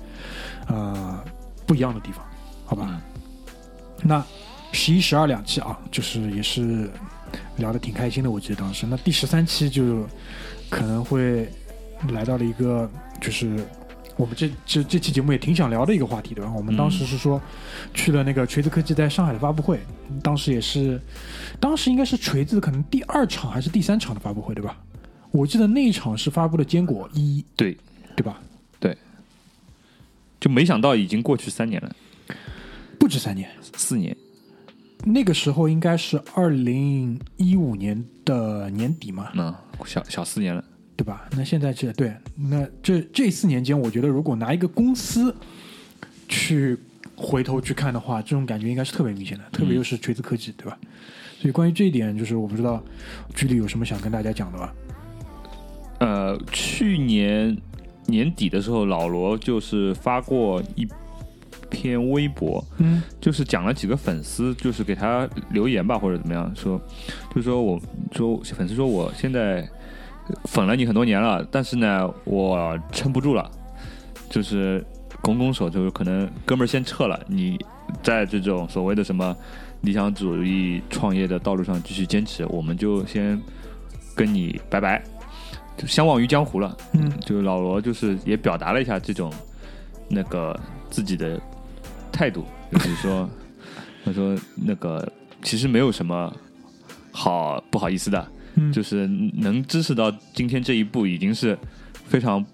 呃不一样的地方，好吧？
嗯
那十一、十二两期啊，就是也是聊得挺开心的，我记得当时。那第十三期就可能会来到了一个就是。我们这这这期节目也挺想聊的一个话题，对吧？我们当时是说去了那个锤子科技在上海的发布会，当时也是，当时应该是锤子可能第二场还是第三场的发布会，对吧？我记得那一场是发布了坚果一，
对，
对吧？
对就没想到已经过去三年了，
不止三年，
四年。
那个时候应该是二零一五年的年底嘛，
嗯，小小四年了。
对吧？那现在这对，那这这四年间，我觉得如果拿一个公司去回头去看的话，这种感觉应该是特别明显的，特别又是锤子科技，对吧？所以关于这一点，就是我不知道居里有什么想跟大家讲的吧？
呃，去年年底的时候，老罗就是发过一篇微博，
嗯
就是讲了几个粉丝，就是给他留言吧，或者怎么样，说，就说我说粉丝说我现在粉了你很多年了，但是呢，我撑不住了，就是拱拱手，就是可能哥们儿先撤了，你在这种所谓的什么理想主义创业的道路上继续坚持，我们就先跟你拜拜，就相忘于江湖了。
嗯
就是老罗就是也表达了一下这种那个自己的态度，就是说 [laughs] 他说那个其实没有什么好不好意思的，
嗯，
就是能支持到今天这一步已经是非常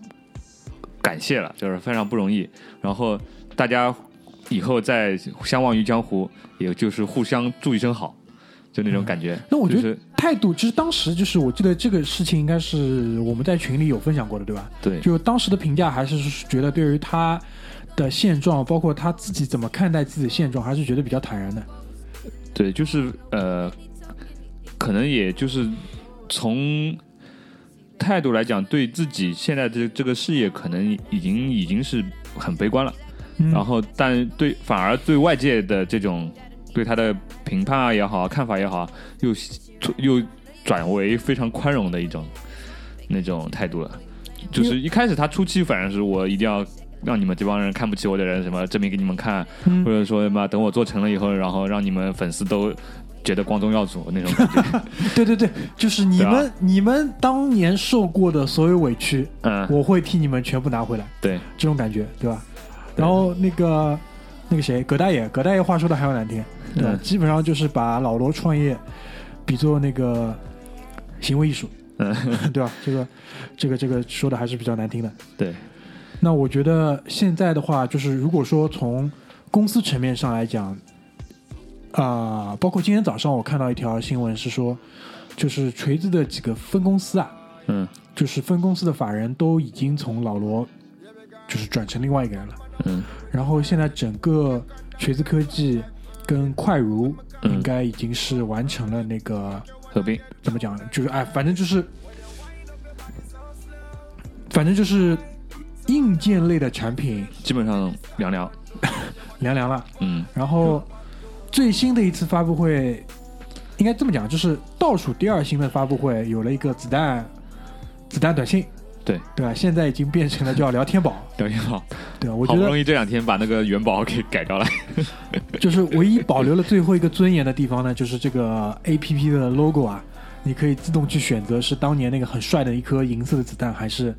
感谢了，就是非常不容易。然后大家以后再相忘于江湖，也就是互相祝一声好，就那种感觉。
那我觉得态度，其实当时就是我记得这个事情应该是我们在群里有分享过的，对吧？
对，
就当时的评价还是觉得对于他的现状，包括他自己怎么看待自己的现状，还是觉得比较坦然的。
对，就是呃，可能也就是从态度来讲，对自己现在这这个事业，可能已经已经是很悲观了。
嗯
然后，但对反而对外界的这种对他的评判啊也好，看法也好，又又转为非常宽容的一种那种态度了。就是一开始他初期，反正是我一定要让你们这帮人看不起我的人什么证明给你们看，
嗯
或者说嘛等我做成了以后，然后让你们粉丝都觉得光宗耀祖那种感觉。[laughs]
对对对，就是你们、你们当年受过的所有委屈，
嗯，
我会替你们全部拿回来，
对，
这种感觉，对吧？然后那个那个谁，葛大爷，葛大爷话说的还要难听，对吧？
嗯
基本上就是把老罗创业比作那个行为艺术，
嗯，[laughs]
对吧？这个这个这个说的还是比较难听的。
对，
那我觉得现在的话，就是如果说从公司层面上来讲，啊、包括今天早上我看到一条新闻是说，就是锤子的几个分公司啊，
嗯。
就是分公司的法人都已经从老罗就是转成另外一个人了。
嗯。
然后现在整个锤子科技跟快如
嗯。
应该已经是完成了那个、
合并，
怎么讲，就是哎，反正就是，反正就是硬件类的产品
基本上凉凉。[laughs]
凉凉了。
嗯
然后最新的一次发布会，应该这么讲，就是倒数第二新的发布会有了一个子弹子弹短信，
对
对吧？现在已经变成了叫聊天宝，
聊天宝，
对吧？我觉得
好不容易这两天把那个元宝给改掉了。[laughs]
就是唯一保留了最后一个尊严的地方呢，就是这个 A P P 的 logo 啊，你可以自动去选择是当年那个很帅的一颗银色的子弹，还是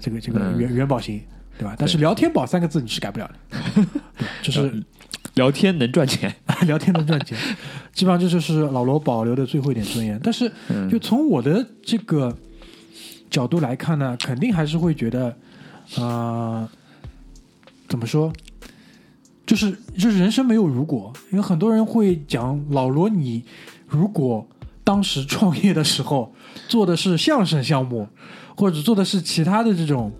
这个这个
嗯
元元宝型，对吧？但是“聊天宝”三个字你是改不了的，就是 [laughs]
聊天能赚钱。[laughs]
聊天能赚钱，基本上这就是老罗保留的最后一点尊严。但是
嗯
就从我的这个角度来看呢，肯定还是会觉得，呃，怎么说？就是就是人生没有如果，因为很多人会讲老罗，你如果当时创业的时候做的是相声项目，或者做的是其他的这种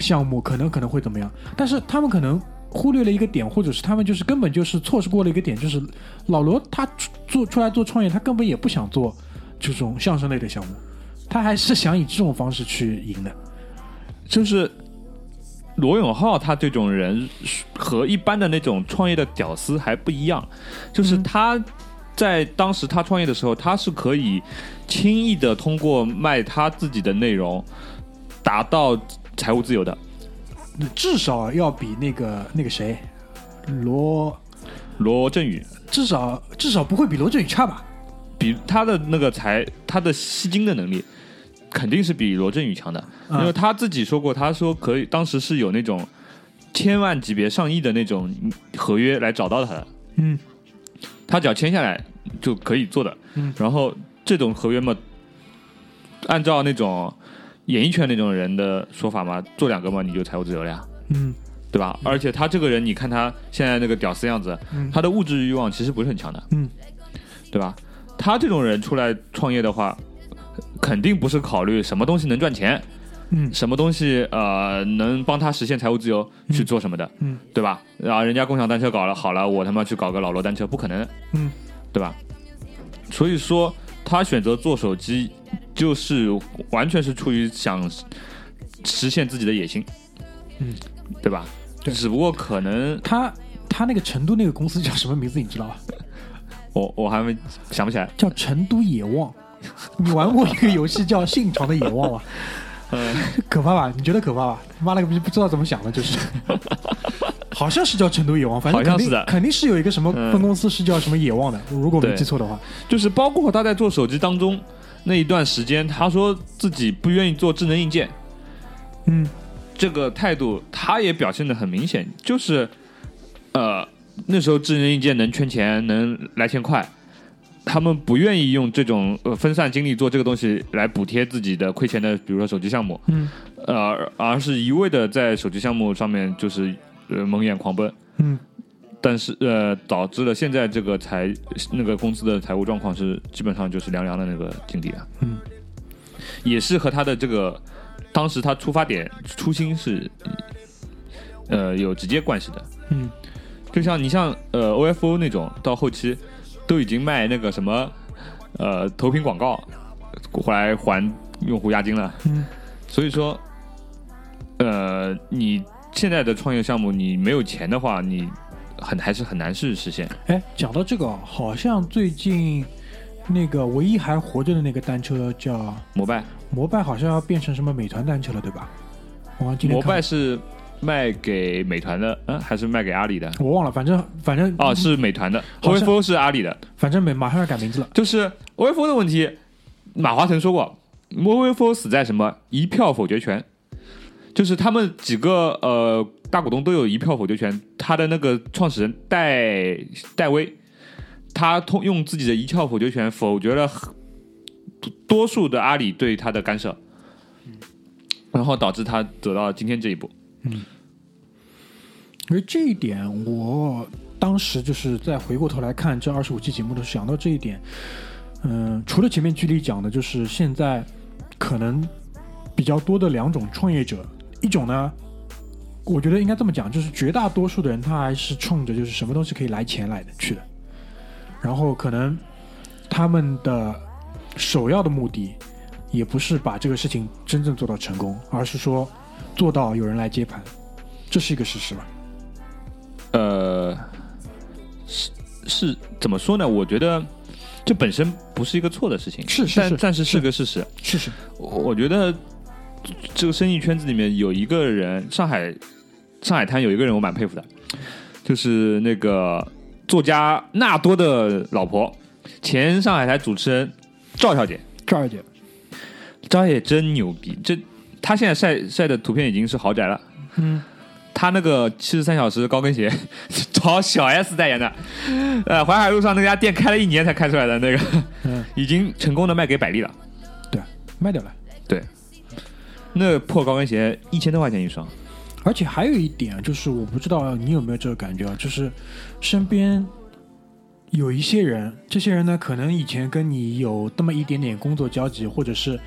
项目，可能可能会怎么样？但是他们可能忽略了一个点，或者是他们就是根本就是错失过了一个点，就是老罗他做出来做创业，他根本也不想做这种相声类的项目，他还是想以这种方式去赢的。
就是罗永浩他这种人和一般的那种创业的屌丝还不一样，就是
嗯
他在当时他创业的时候，他是可以轻易的通过卖他自己的内容达到财务自由的。
至少要比那个那个谁罗，
罗振宇。
至少至少不会比罗振宇差吧？
比他的那个财，他的吸金的能力肯定是比罗振宇强的，
嗯。
因为他自己说过，他说可以，当时是有那种千万级别、上亿的那种合约来找到他的，
嗯
他只要签下来就可以做的。
嗯
然后这种合约嘛，按照那种演艺圈那种人的说法嘛，做两个嘛你就财务自由了呀，
嗯
对吧？而且他这个人，你看他现在那个屌丝样子，
嗯
他的物质欲望其实不是很强的，
嗯
对吧？他这种人出来创业的话，肯定不是考虑什么东西能赚钱，
嗯
什么东西呃能帮他实现财务自由去做什么的，
嗯
对吧？然后人家共享单车搞了好了，我他妈去搞个老罗单车，不可能，
嗯
对吧？所以说他选择做手机，就是完全是出于想实现自己的野心，
嗯，
对吧？
对
只不过可能
他他那个成都那个公司叫什么名字？你知道吧？[laughs]
我我还没想不起来，
叫成都野望。你玩过一个游戏叫《信长的野望》吗？[laughs]
嗯，[laughs]
可怕吧？你觉得可怕吧？妈了个逼，不知道怎么想的，就是。[laughs] 好像是叫成都野望，反正肯定
是的
肯定是有一个什么
嗯
分公司是叫什么野望的，如果没记错的话。
就是包括他在做手机当中那一段时间，他说自己不愿意做智能硬件，
嗯
这个态度他也表现的很明显，就是呃那时候智能硬件能圈钱，能来钱快，他们不愿意用这种呃分散精力做这个东西来补贴自己的亏钱的，比如说手机项目，
嗯。
呃，而是一味的在手机项目上面就是呃蒙眼狂奔，
嗯。
但是呃导致了现在这个财那个公司的财务状况是基本上就是凉凉的那个境地了，
嗯，
也是和他的这个当时他出发点初心是呃有直接关系的，
嗯。
就像你像呃 OFO 那种到后期都已经卖那个什么呃投屏广告回来还用户押金了，
嗯
所以说呃你现在的创业项目你没有钱的话，你很还是很难是实现。
哎，讲到这个，好像最近那个唯一还活着的那个单车叫
摩拜，
摩拜，好像要变成什么美团单车了，对吧？我今天
摩拜是卖给美团的，嗯，还是卖给阿里的？
我忘了，反正反正
哦，是美团的，OFO 是阿里的。
反正没马上要改名字了。
就是 OFO 的问题，马化腾说过，OFO 死在什么一票否决权，就是他们几个呃大股东都有一票否决权，他的那个创始人戴戴威，他通用自己的一票否决权否决了多数的阿里对他的干涉，然后导致他走到今天这一步。
因为这一点，我当时就是在回过头来看这二十五期节目的时候，想到这一点。嗯，除了前面剧里讲的，就是现在可能比较多的两种创业者，一种呢，我觉得应该这么讲，就是绝大多数的人他还是冲着就是什么东西可以来钱来的去的，然后可能他们的首要的目的也不是把这个事情真正做到成功，而是说做到有人来接盘，这是一个事实吧？
呃，是是怎么说呢？我觉得这本身不是一个错的事情，
是
但但是
是
是个事实。
是是，
我我觉得这个生意圈子里面有一个人，上海上海滩有一个人我蛮佩服的，就是那个作家纳多的老婆，前上海台主持人赵小姐。
赵小姐，
赵小姐真牛逼，这她现在晒晒的图片已经是豪宅了。
嗯，
他那个七十三小时高跟鞋，[laughs] 找小 S 代言的，呃，淮海路上那家店开了一年才开出来的那个，
嗯，
已经成功的卖给百丽了。
对，卖掉了。
对，那破高跟鞋一千多块钱一双，
而且还有一点就是，我不知道你有没有这个感觉啊，就是身边有一些人，这些人呢，可能以前跟你有那么一点点工作交集，或者是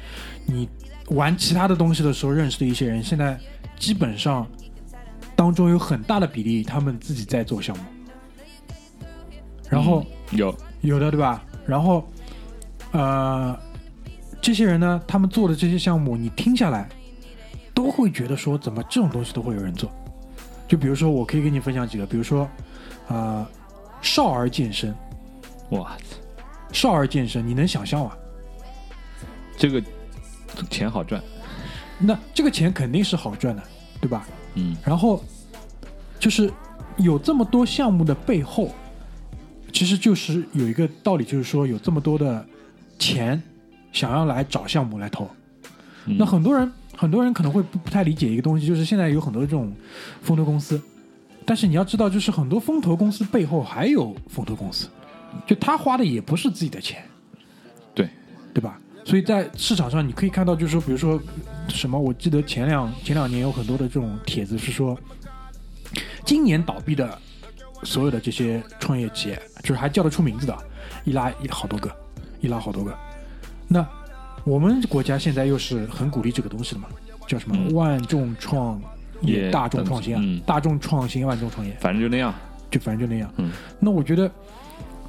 你玩其他的东西的时候认识的一些人，现在基本上当中有很大的比例，他们自己在做项目，然后。
有
有的对吧？然后，呃，这些人呢，他们做的这些项目，你听下来，都会觉得说，怎么这种东西都会有人做？就比如说，我可以跟你分享几个，比如说，啊、少儿健身，
哇，
少儿健身，你能想象吗？
这个钱好赚，
那这个钱肯定是好赚的，对吧？
嗯，
然后就是有这么多项目的背后，其实就是有一个道理，就是说有这么多的钱想要来找项目来投。
嗯
那很多人很多人可能会不不太理解一个东西，就是现在有很多这种风投公司，但是你要知道，就是很多风投公司背后还有风投公司，就他花的也不是自己的钱，
对，
对吧？所以在市场上你可以看到，就是说，比如说什么，我记得前两前两年有很多的这种帖子是说，今年倒闭的所有的这些创业企业，就是还叫得出名字的，一拉一好多个，一拉好多个。那我们国家现在又是很鼓励这个东西的嘛，叫什么
嗯
万众创业、
业
大众创新啊，
嗯
大众创新、万众创业，
反正就那样。
就反正就那样。
嗯，
那我觉得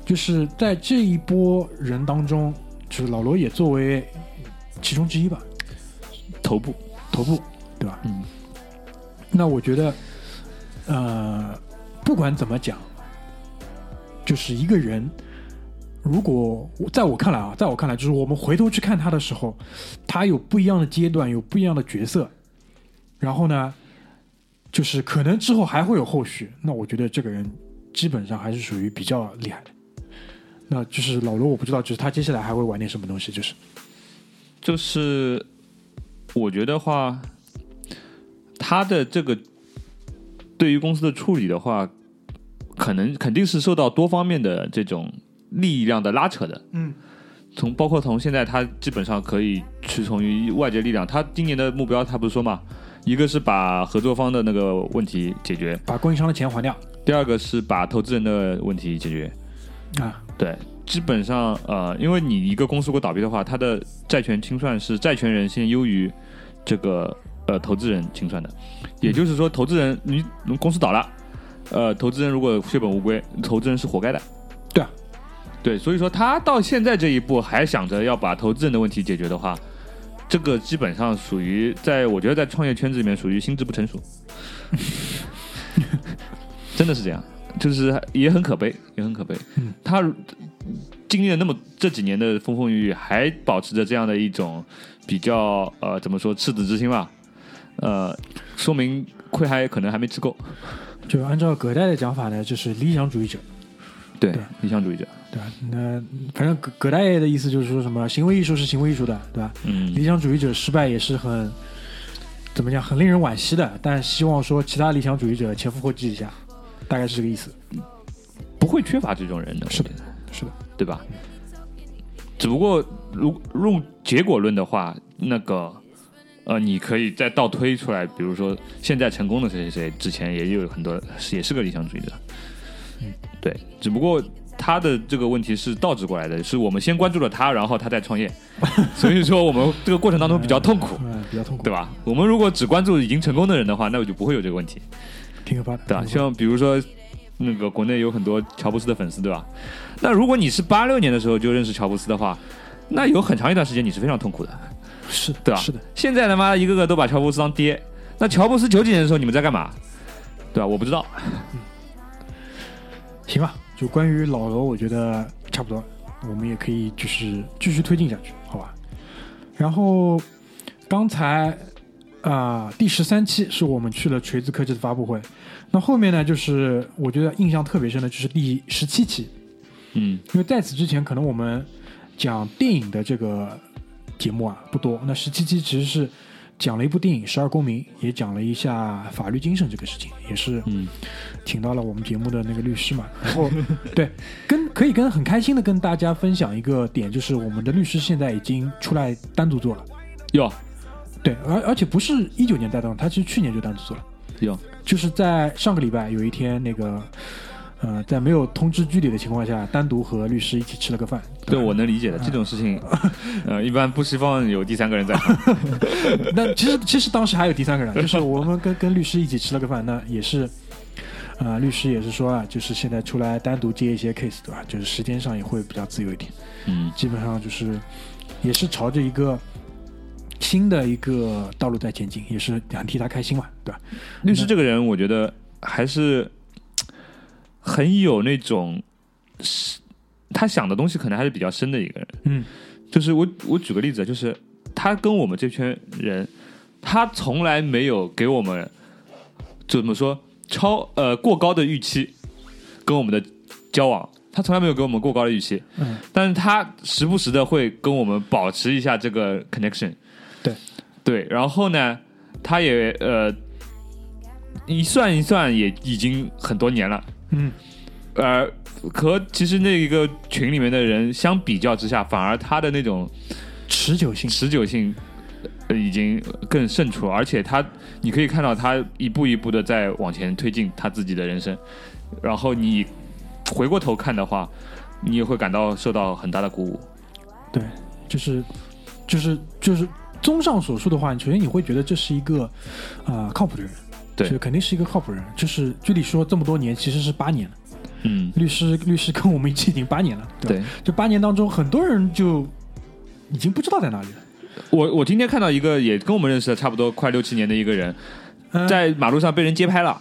就是在这一波人当中，就是老罗也作为其中之一吧，
头部，
头部，对吧？
嗯，
那我觉得，呃，不管怎么讲，就是一个人，如果在我看来啊，在我看来，就是我们回头去看他的时候，他有不一样的阶段，有不一样的角色，然后呢，就是可能之后还会有后续。那我觉得这个人基本上还是属于比较厉害的。那就是老罗，我不知道，就是他接下来还会玩点什么东西，就是
就是我觉得话，他的这个对于公司的处理的话，可能肯定是受到多方面的这种力量的拉扯的。
嗯，
从包括从现在他基本上可以屈从于外界力量。他今年的目标他不是说嘛，一个是把合作方的那个问题解决，
把供应商的钱还掉
第二个是把投资人的问题解决。
啊。
对，基本上呃，因为你一个公司如果倒闭的话，它的债权清算是债权人先优于这个呃投资人清算的，也就是说，投资人你你公司倒了，呃，投资人如果血本无归，投资人是活该的。
对啊，
对，所以说他到现在这一步还想着要把投资人的问题解决的话，这个基本上属于在我觉得在创业圈子里面属于心智不成熟，[laughs] 真的是这样，就是也很可悲，也很可悲。
嗯，
他经历了那么这几年的风风雨雨，还保持着这样的一种比较呃怎么说赤子之心吧，呃，说明亏还可能还没吃够。
就按照葛代的讲法呢，就是理想主义者，
对
对，
理想主义者。
对吧？那反正葛葛大爷的意思就是说什么行为艺术是行为艺术的，对吧？
嗯
理想主义者失败也是很怎么讲，很令人惋惜的。但希望说其他理想主义者前赴后继一下，大概是这个意思。
不会缺乏这种人的，
是的是的，
对吧？只不过如用结果论的话，那个呃，你可以再倒推出来，比如说现在成功的谁谁谁，之前也有很多也是个理想主义者，
嗯，
对，只不过他的这个问题是倒置过来的，是我们先关注了他，然后他再创业，[laughs] 所以说我们这个过程当中比较痛苦，
嗯，[laughs] 比较痛苦，
对吧？我们如果只关注已经成功的人的话，那我就不会有这个问题。
挺可怕的，
对吧？像比如说，那个国内有很多乔布斯的粉丝，对吧？那如果你是八六年的时候就认识乔布斯的话，那有很长一段时间你是非常痛苦的，
是的，
对吧？
是的，
现在他妈一个个都把乔布斯当爹，那乔布斯九几年的时候你们在干嘛？对吧？我不知道。
嗯行吧。就关于老罗，我觉得差不多，我们也可以就是继续推进下去，好吧？然后刚才啊、第十三期是我们去了锤子科技的发布会，那后面呢，就是我觉得印象特别深的就是第十七期，
嗯
因为在此之前，可能我们讲电影的这个节目啊不多。那十七期其实是讲了一部电影《十二公民》，也讲了一下法律精神这个事情，也是
嗯
请到了我们节目的那个律师嘛。然后对，跟可以跟很开心的跟大家分享一个点，就是我们的律师现在已经出来单独做了。
哟
对，而而且不是一九年带动，他其实去年就单独做了。
有，
就是在上个礼拜有一天，那个呃，在没有通知具体的情况下，单独和律师一起吃了个饭。
对
吧
我能理解的，这种事情，[laughs] 呃，一般不希望有第三个人在场。[laughs]
那其实其实当时还有第三个人，就是我们跟跟律师一起吃了个饭，那也是，啊、律师也是说啊，就是现在出来单独接一些 case，对吧？就是时间上也会比较自由一点，
嗯
基本上就是也是朝着一个新的一个道路在前进，也是很替他开心嘛，对吧？
律师这个人，我觉得还是很有那种，他想的东西可能还是比较深的一个人。
嗯
就是我我举个例子，就是他跟我们这圈人，他从来没有给我们怎么说超呃过高的预期，跟我们的交往，他从来没有给我们过高的预期，
嗯，
但是他时不时的会跟我们保持一下这个 connection，
对
对，然后呢，他也呃一算一算也已经很多年了，
嗯。
呃，和其实那一个群里面的人相比较之下，反而他的那种
持久性，
持久性呃已经更胜出，而且他你可以看到他一步一步的在往前推进他自己的人生，然后你回过头看的话，你也会感到受到很大的鼓舞。
对，就是就是就是综上所述的话，首先你会觉得这是一个啊、呃靠谱的人，
对。
就肯定是一个靠谱人。就是据理说这么多年其实是八年了，
嗯，
律师律师跟我们一起已经八年了，对吧？
对。
这八年当中，很多人就已经不知道在哪里了。
我我今天看到一个也跟我们认识的差不多快六七年的一个人，
嗯
在马路上被人街拍了，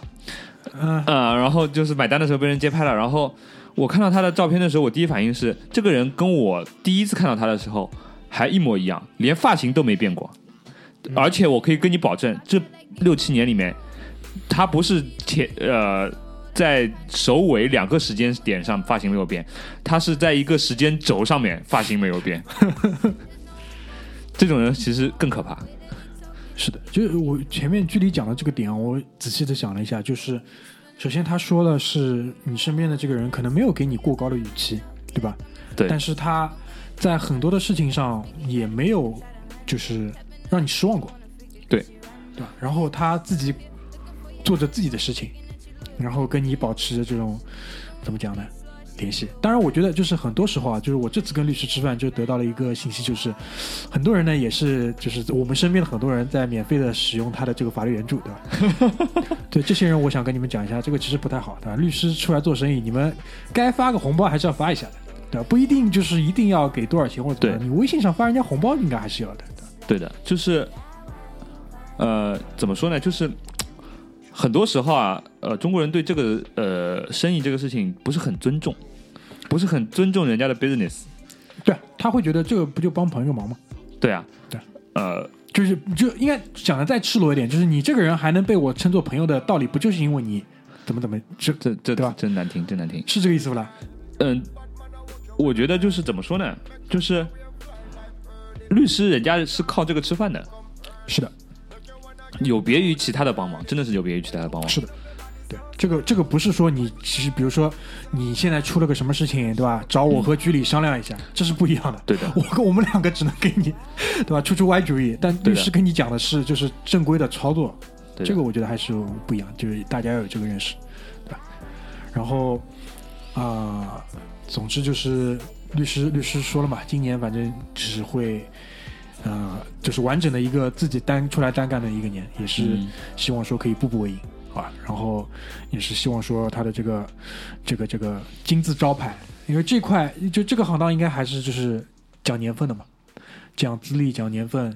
嗯
嗯，然后就是买单的时候被人街拍了，然后我看到他的照片的时候，我第一反应是这个人跟我第一次看到他的时候还一模一样，连发型都没变过，而且我可以跟你保证，这六七年里面，他不是前呃在首尾两个时间点上发型没有变，他是在一个时间轴上面发型没有变，[laughs] 这种人其实更可怕。
是的，就是我前面具体讲的这个点啊，我仔细的想了一下，就是首先他说了是你身边的这个人可能没有给你过高的预期，对吧？
对
但是他在很多的事情上也没有就是让你失望过，
对
对吧？然后他自己做着自己的事情，然后跟你保持着这种怎么讲呢？联系。当然，我觉得就是很多时候啊，就是我这次跟律师吃饭就得到了一个信息，就是很多人呢也是就是我们身边的很多人在免费的使用他的这个法律援助，[laughs] 对吧？对这些人，我想跟你们讲一下，这个其实不太好，对吧？律师出来做生意，你们该发个红包还是要发一下的，对吧？不一定就是一定要给多少钱或者怎么样
对
你微信上发人家红包应该还是要的，对
对的，就是，呃，怎么说呢？就是很多时候啊，呃，中国人对这个呃生意这个事情不是很尊重，不是很尊重人家的 business。
对，他会觉得这个不就帮朋友忙吗？
对啊，
对，
呃，
就是就应该讲的再赤裸一点，就是你这个人还能被我称作朋友的道理，不就是因为你怎么怎么这
这这
对吧
真难听，真难听。
是这个意思不啦？
嗯，我觉得就是怎么说呢，就是律师人家是靠这个吃饭的，
是的，
有别于其他的帮忙，真的是有别于其他的帮忙。
是的，对，这个这个不是说你其实比如说你现在出了个什么事情，对吧？找我和局里商量一下，这是不一样的。
对的
我跟我们两个只能给你，对吧？出出歪主意，但律师跟你讲的是就是正规的操作，
对
这个我觉得还是不一样，就是大家要有这个认识，对吧？然后啊、总之就是律师律师说了嘛，今年反正只会。呃，就是完整的一个自己单出来单干的一个年，也是
嗯
希望说可以步步为营，好吧？然后也是希望说他的这个这个这个金字招牌，因为这块就这个行当应该还是就是讲年份的嘛，讲资历、讲年份、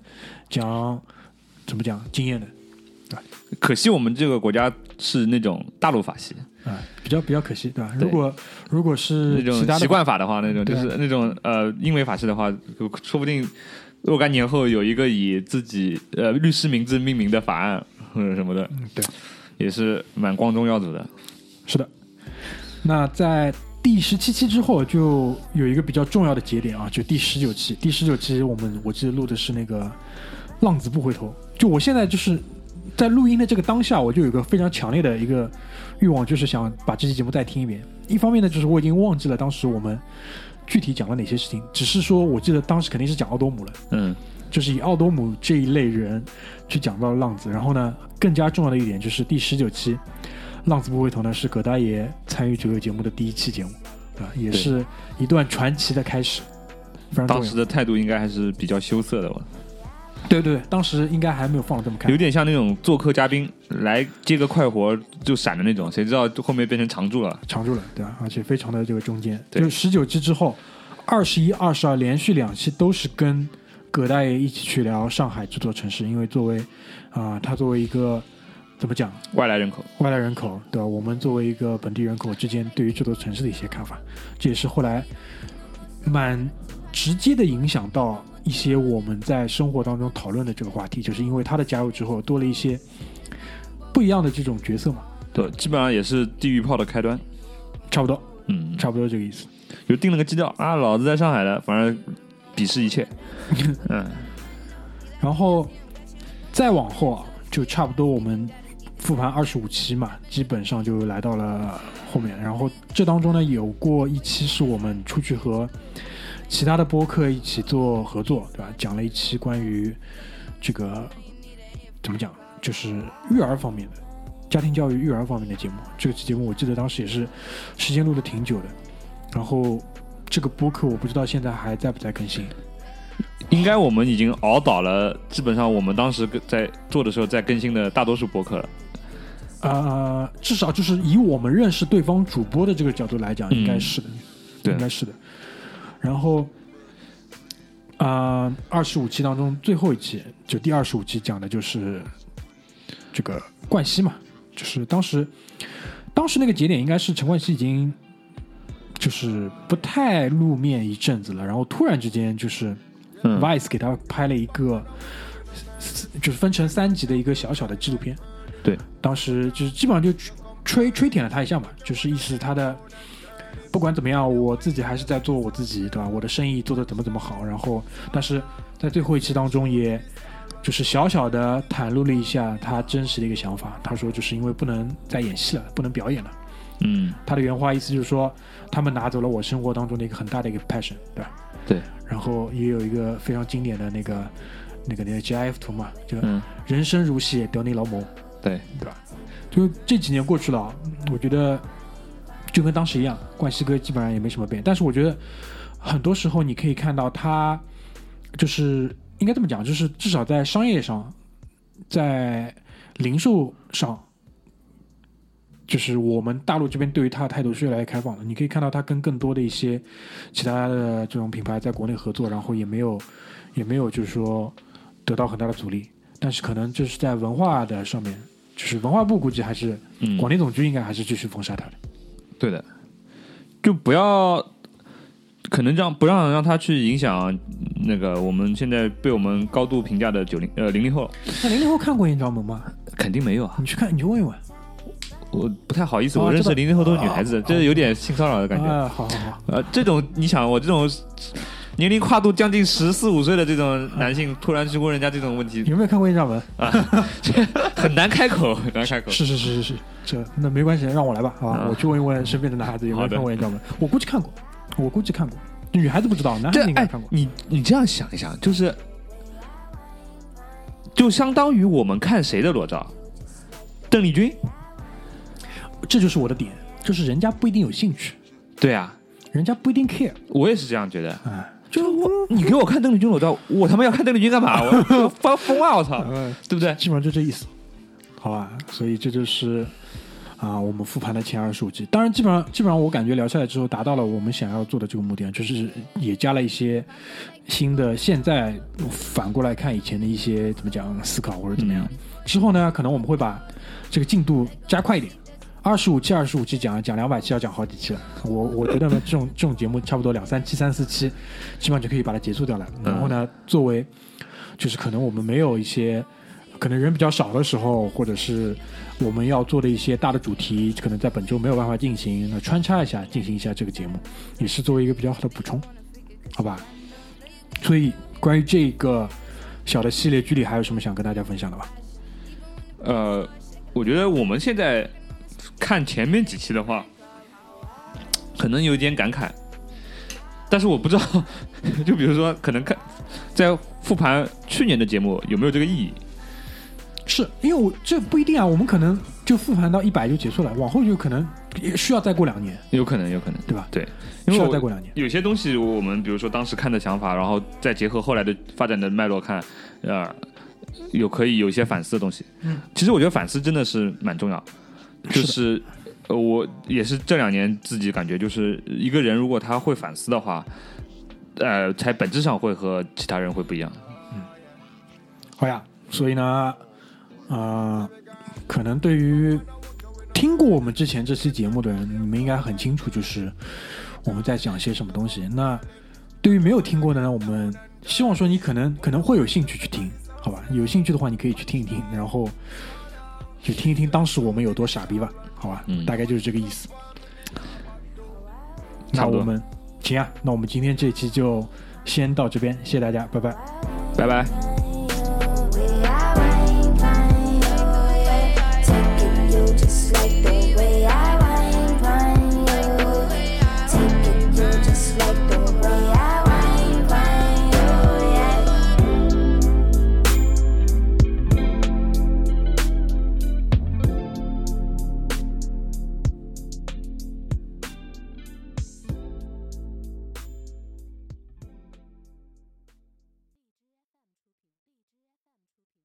讲怎么讲经验的
可惜我们这个国家是那种大陆法系，
啊、比较比较可惜，对吧？如果如果是
那种习惯法的话，那种就是那种呃英美法系的话，就说不定若干年后有一个以自己呃律师名字命名的法案或者什么的，
嗯，对，
也是蛮光宗耀祖的。
是的。那在第十七期之后，就有一个比较重要的节点啊，就第十九期。第十九期我们我记得录的是那个“浪子不回头”。就我现在就是在录音的这个当下，我就有一个非常强烈的一个欲望，就是想把这期节目再听一遍。一方面呢，就是我已经忘记了当时我们具体讲了哪些事情，只是说我记得当时肯定是讲奥多姆了。
嗯，
就是以奥多姆这一类人去讲到了浪子，然后呢，更加重要的一点就是第十九期《浪子不回头》呢是葛大爷参与这个节目的第一期节目，对吧？也是一段传奇的开始，非常
当时。的态度应该还是比较羞涩的吧，
对对对，当时应该还没有放的这么开
有。点像那种做客嘉宾来接个快活就闪的那种，谁知道后面变成常驻了。
常驻了，对吧？而且非常的这个中间，
对
就是十九期之后，二十一、二十二连续两期都是跟葛大爷一起去聊上海这座城市，因为作为啊、他作为一个怎么讲
外来人口，
外来人口，对吧？我们作为一个本地人口之间对于这座城市的一些看法，这也是后来蛮直接的影响到一些我们在生活当中讨论的这个话题，就是因为他的加入之后，多了一些不一样的这种角色嘛，
对，基本上也是地狱炮的开端。
差不多，
嗯，
差不多这个意思。
就定了个基调啊，老子在上海的，反正鄙视一切。[laughs] 嗯，[laughs]
然后再往后啊，就差不多我们复盘二十五期嘛，基本上就来到了后面。然后这当中呢，有过一期是我们出去和其他的播客一起做合作，对吧？讲了一期关于这个怎么讲，就是育儿方面的。家庭教育、育儿方面的节目，这个期节目我记得当时也是时间录的挺久的，然后这个播客我不知道现在还在不在更新，
应该我们已经熬倒了，基本上我们当时在做的时候在更新的大多数播客了。
呃，至少就是以我们认识对方主播的这个角度来讲，
嗯
应该是的，
对
应该是的。然后，啊，二十五期当中最后一期，就第二十五期讲的就是这个冠希嘛，就是当时当时那个节点应该是陈冠希已经就是不太露面一阵子了，然后突然之间就是
嗯
Vice 给他拍了一个，就是分成三集的一个小小的纪录片。
对，
当时就是基本上就吹吹舔了他一下嘛，就是意思他的不管怎么样，我自己还是在做我自己，对吧？我的生意做的怎么怎么好，然后但是在最后一期当中也。就是小小的袒露了一下他真实的一个想法。他说，就是因为不能再演戏了，不能表演了。
嗯，
他的原话意思就是说，他们拿走了我生活当中的一个很大的一个 passion，对吧？
对。
然后也有一个非常经典的那个那个那个 GIF 图嘛，就
嗯，
人生如戏，得你老母，
对，
对吧？就这几年过去了啊，我觉得就跟当时一样，冠希哥基本上也没什么变。但是我觉得很多时候你可以看到他，就是应该这么讲，就是至少在商业上，在零售上，就是我们大陆这边对于他的态度是越来越开放了。你可以看到他跟更多的一些其他的这种品牌在国内合作，然后也没有也没有就是说得到很大的阻力。但是可能就是在文化的上面，就是文化部估计还是
嗯，
广电总局应该还是继续封杀他的。
对的，就不要可能让不让让他去影响那个我们现在被我们高度评价的九零呃零零后，
那零零后看过艳照门吗？
肯定没有啊，
你去看，你去问一问。
我不太好意思，
哦
我认识零零后都是女孩子，这有点性骚扰的感觉。
啊，好好好，
呃，这种你想，我这种年龄跨度将近十四五岁的这种男性，突然去问人家这种问题，
有没有看过艳照门？[laughs]
啊很难开口，很难开口。
是是是是是，这那没关系，让我来吧，好吧，
啊
我去问一问身边的男孩子有没有看过艳照门。我估计看过，我估计看过，女孩子不知道，男孩
这哎
子应该看过，。
你你这样想一想，就是就相当于我们看谁的裸照，邓丽君，
这就是我的点，就是人家不一定有兴趣，
对啊，
人家不一定 care
我也是这样觉得。
啊。
就我，你给我看邓丽君裸照，[laughs] 我他妈要看邓丽君干嘛？我 [laughs] 我发疯啊！我操，
嗯，
对不对？
基本上就这意思，好吧？所以这就是啊，我们复盘的前二十五集。当然，基本上基本上我感觉聊下来之后，达到了我们想要做的这个目的，就是也加了一些新的，现在反过来看以前的一些怎么讲思考或者怎么样。之后呢，可能我们会把这个进度加快一点。二十五期，二十五期讲讲两百期，要讲好几期了。我我觉得呢，这种这种节目差不多两三期、三四期，基本上就可以把它结束掉了。然后呢，作为就是可能我们没有一些可能人比较少的时候，或者是我们要做的一些大的主题，可能在本周没有办法进行，那穿插一下进行一下这个节目，也是作为一个比较好的补充，好吧？所以关于这个小的系列剧里，还有什么想跟大家分享的吧？
呃，我觉得我们现在看前面几期的话，可能有点感慨，但是我不知道，[laughs] 就比如说，可能看在复盘去年的节目有没有这个意义？
是因为我这不一定啊，我们可能就复盘到一百就结束了，往后就可能也需要再过两年，
有可能，有可能，
对吧？
对，因
需
为需
要再过两年。
有些东西我们比如说当时看的想法，然后再结合后来的发展的脉络看，呃，有可以有一些反思的东西。
嗯，
其实我觉得反思真的是蛮重要，[laughs] 就是呃，我也是这两年自己感觉，就是一个人如果他会反思的话，呃，才本质上会和其他人会不一样。
嗯好呀，所以呢，呃，可能对于听过我们之前这期节目的人，你们应该很清楚，就是我们在讲些什么东西。那对于没有听过的呢，我们希望说你可能可能会有兴趣去听，好吧？有兴趣的话，你可以去听一听，然后就听一听当时我们有多傻逼吧，好吧？
嗯
大概就是这个意思。那我们行啊，那我们今天这期就先到这边，谢谢大家，拜拜。
拜拜。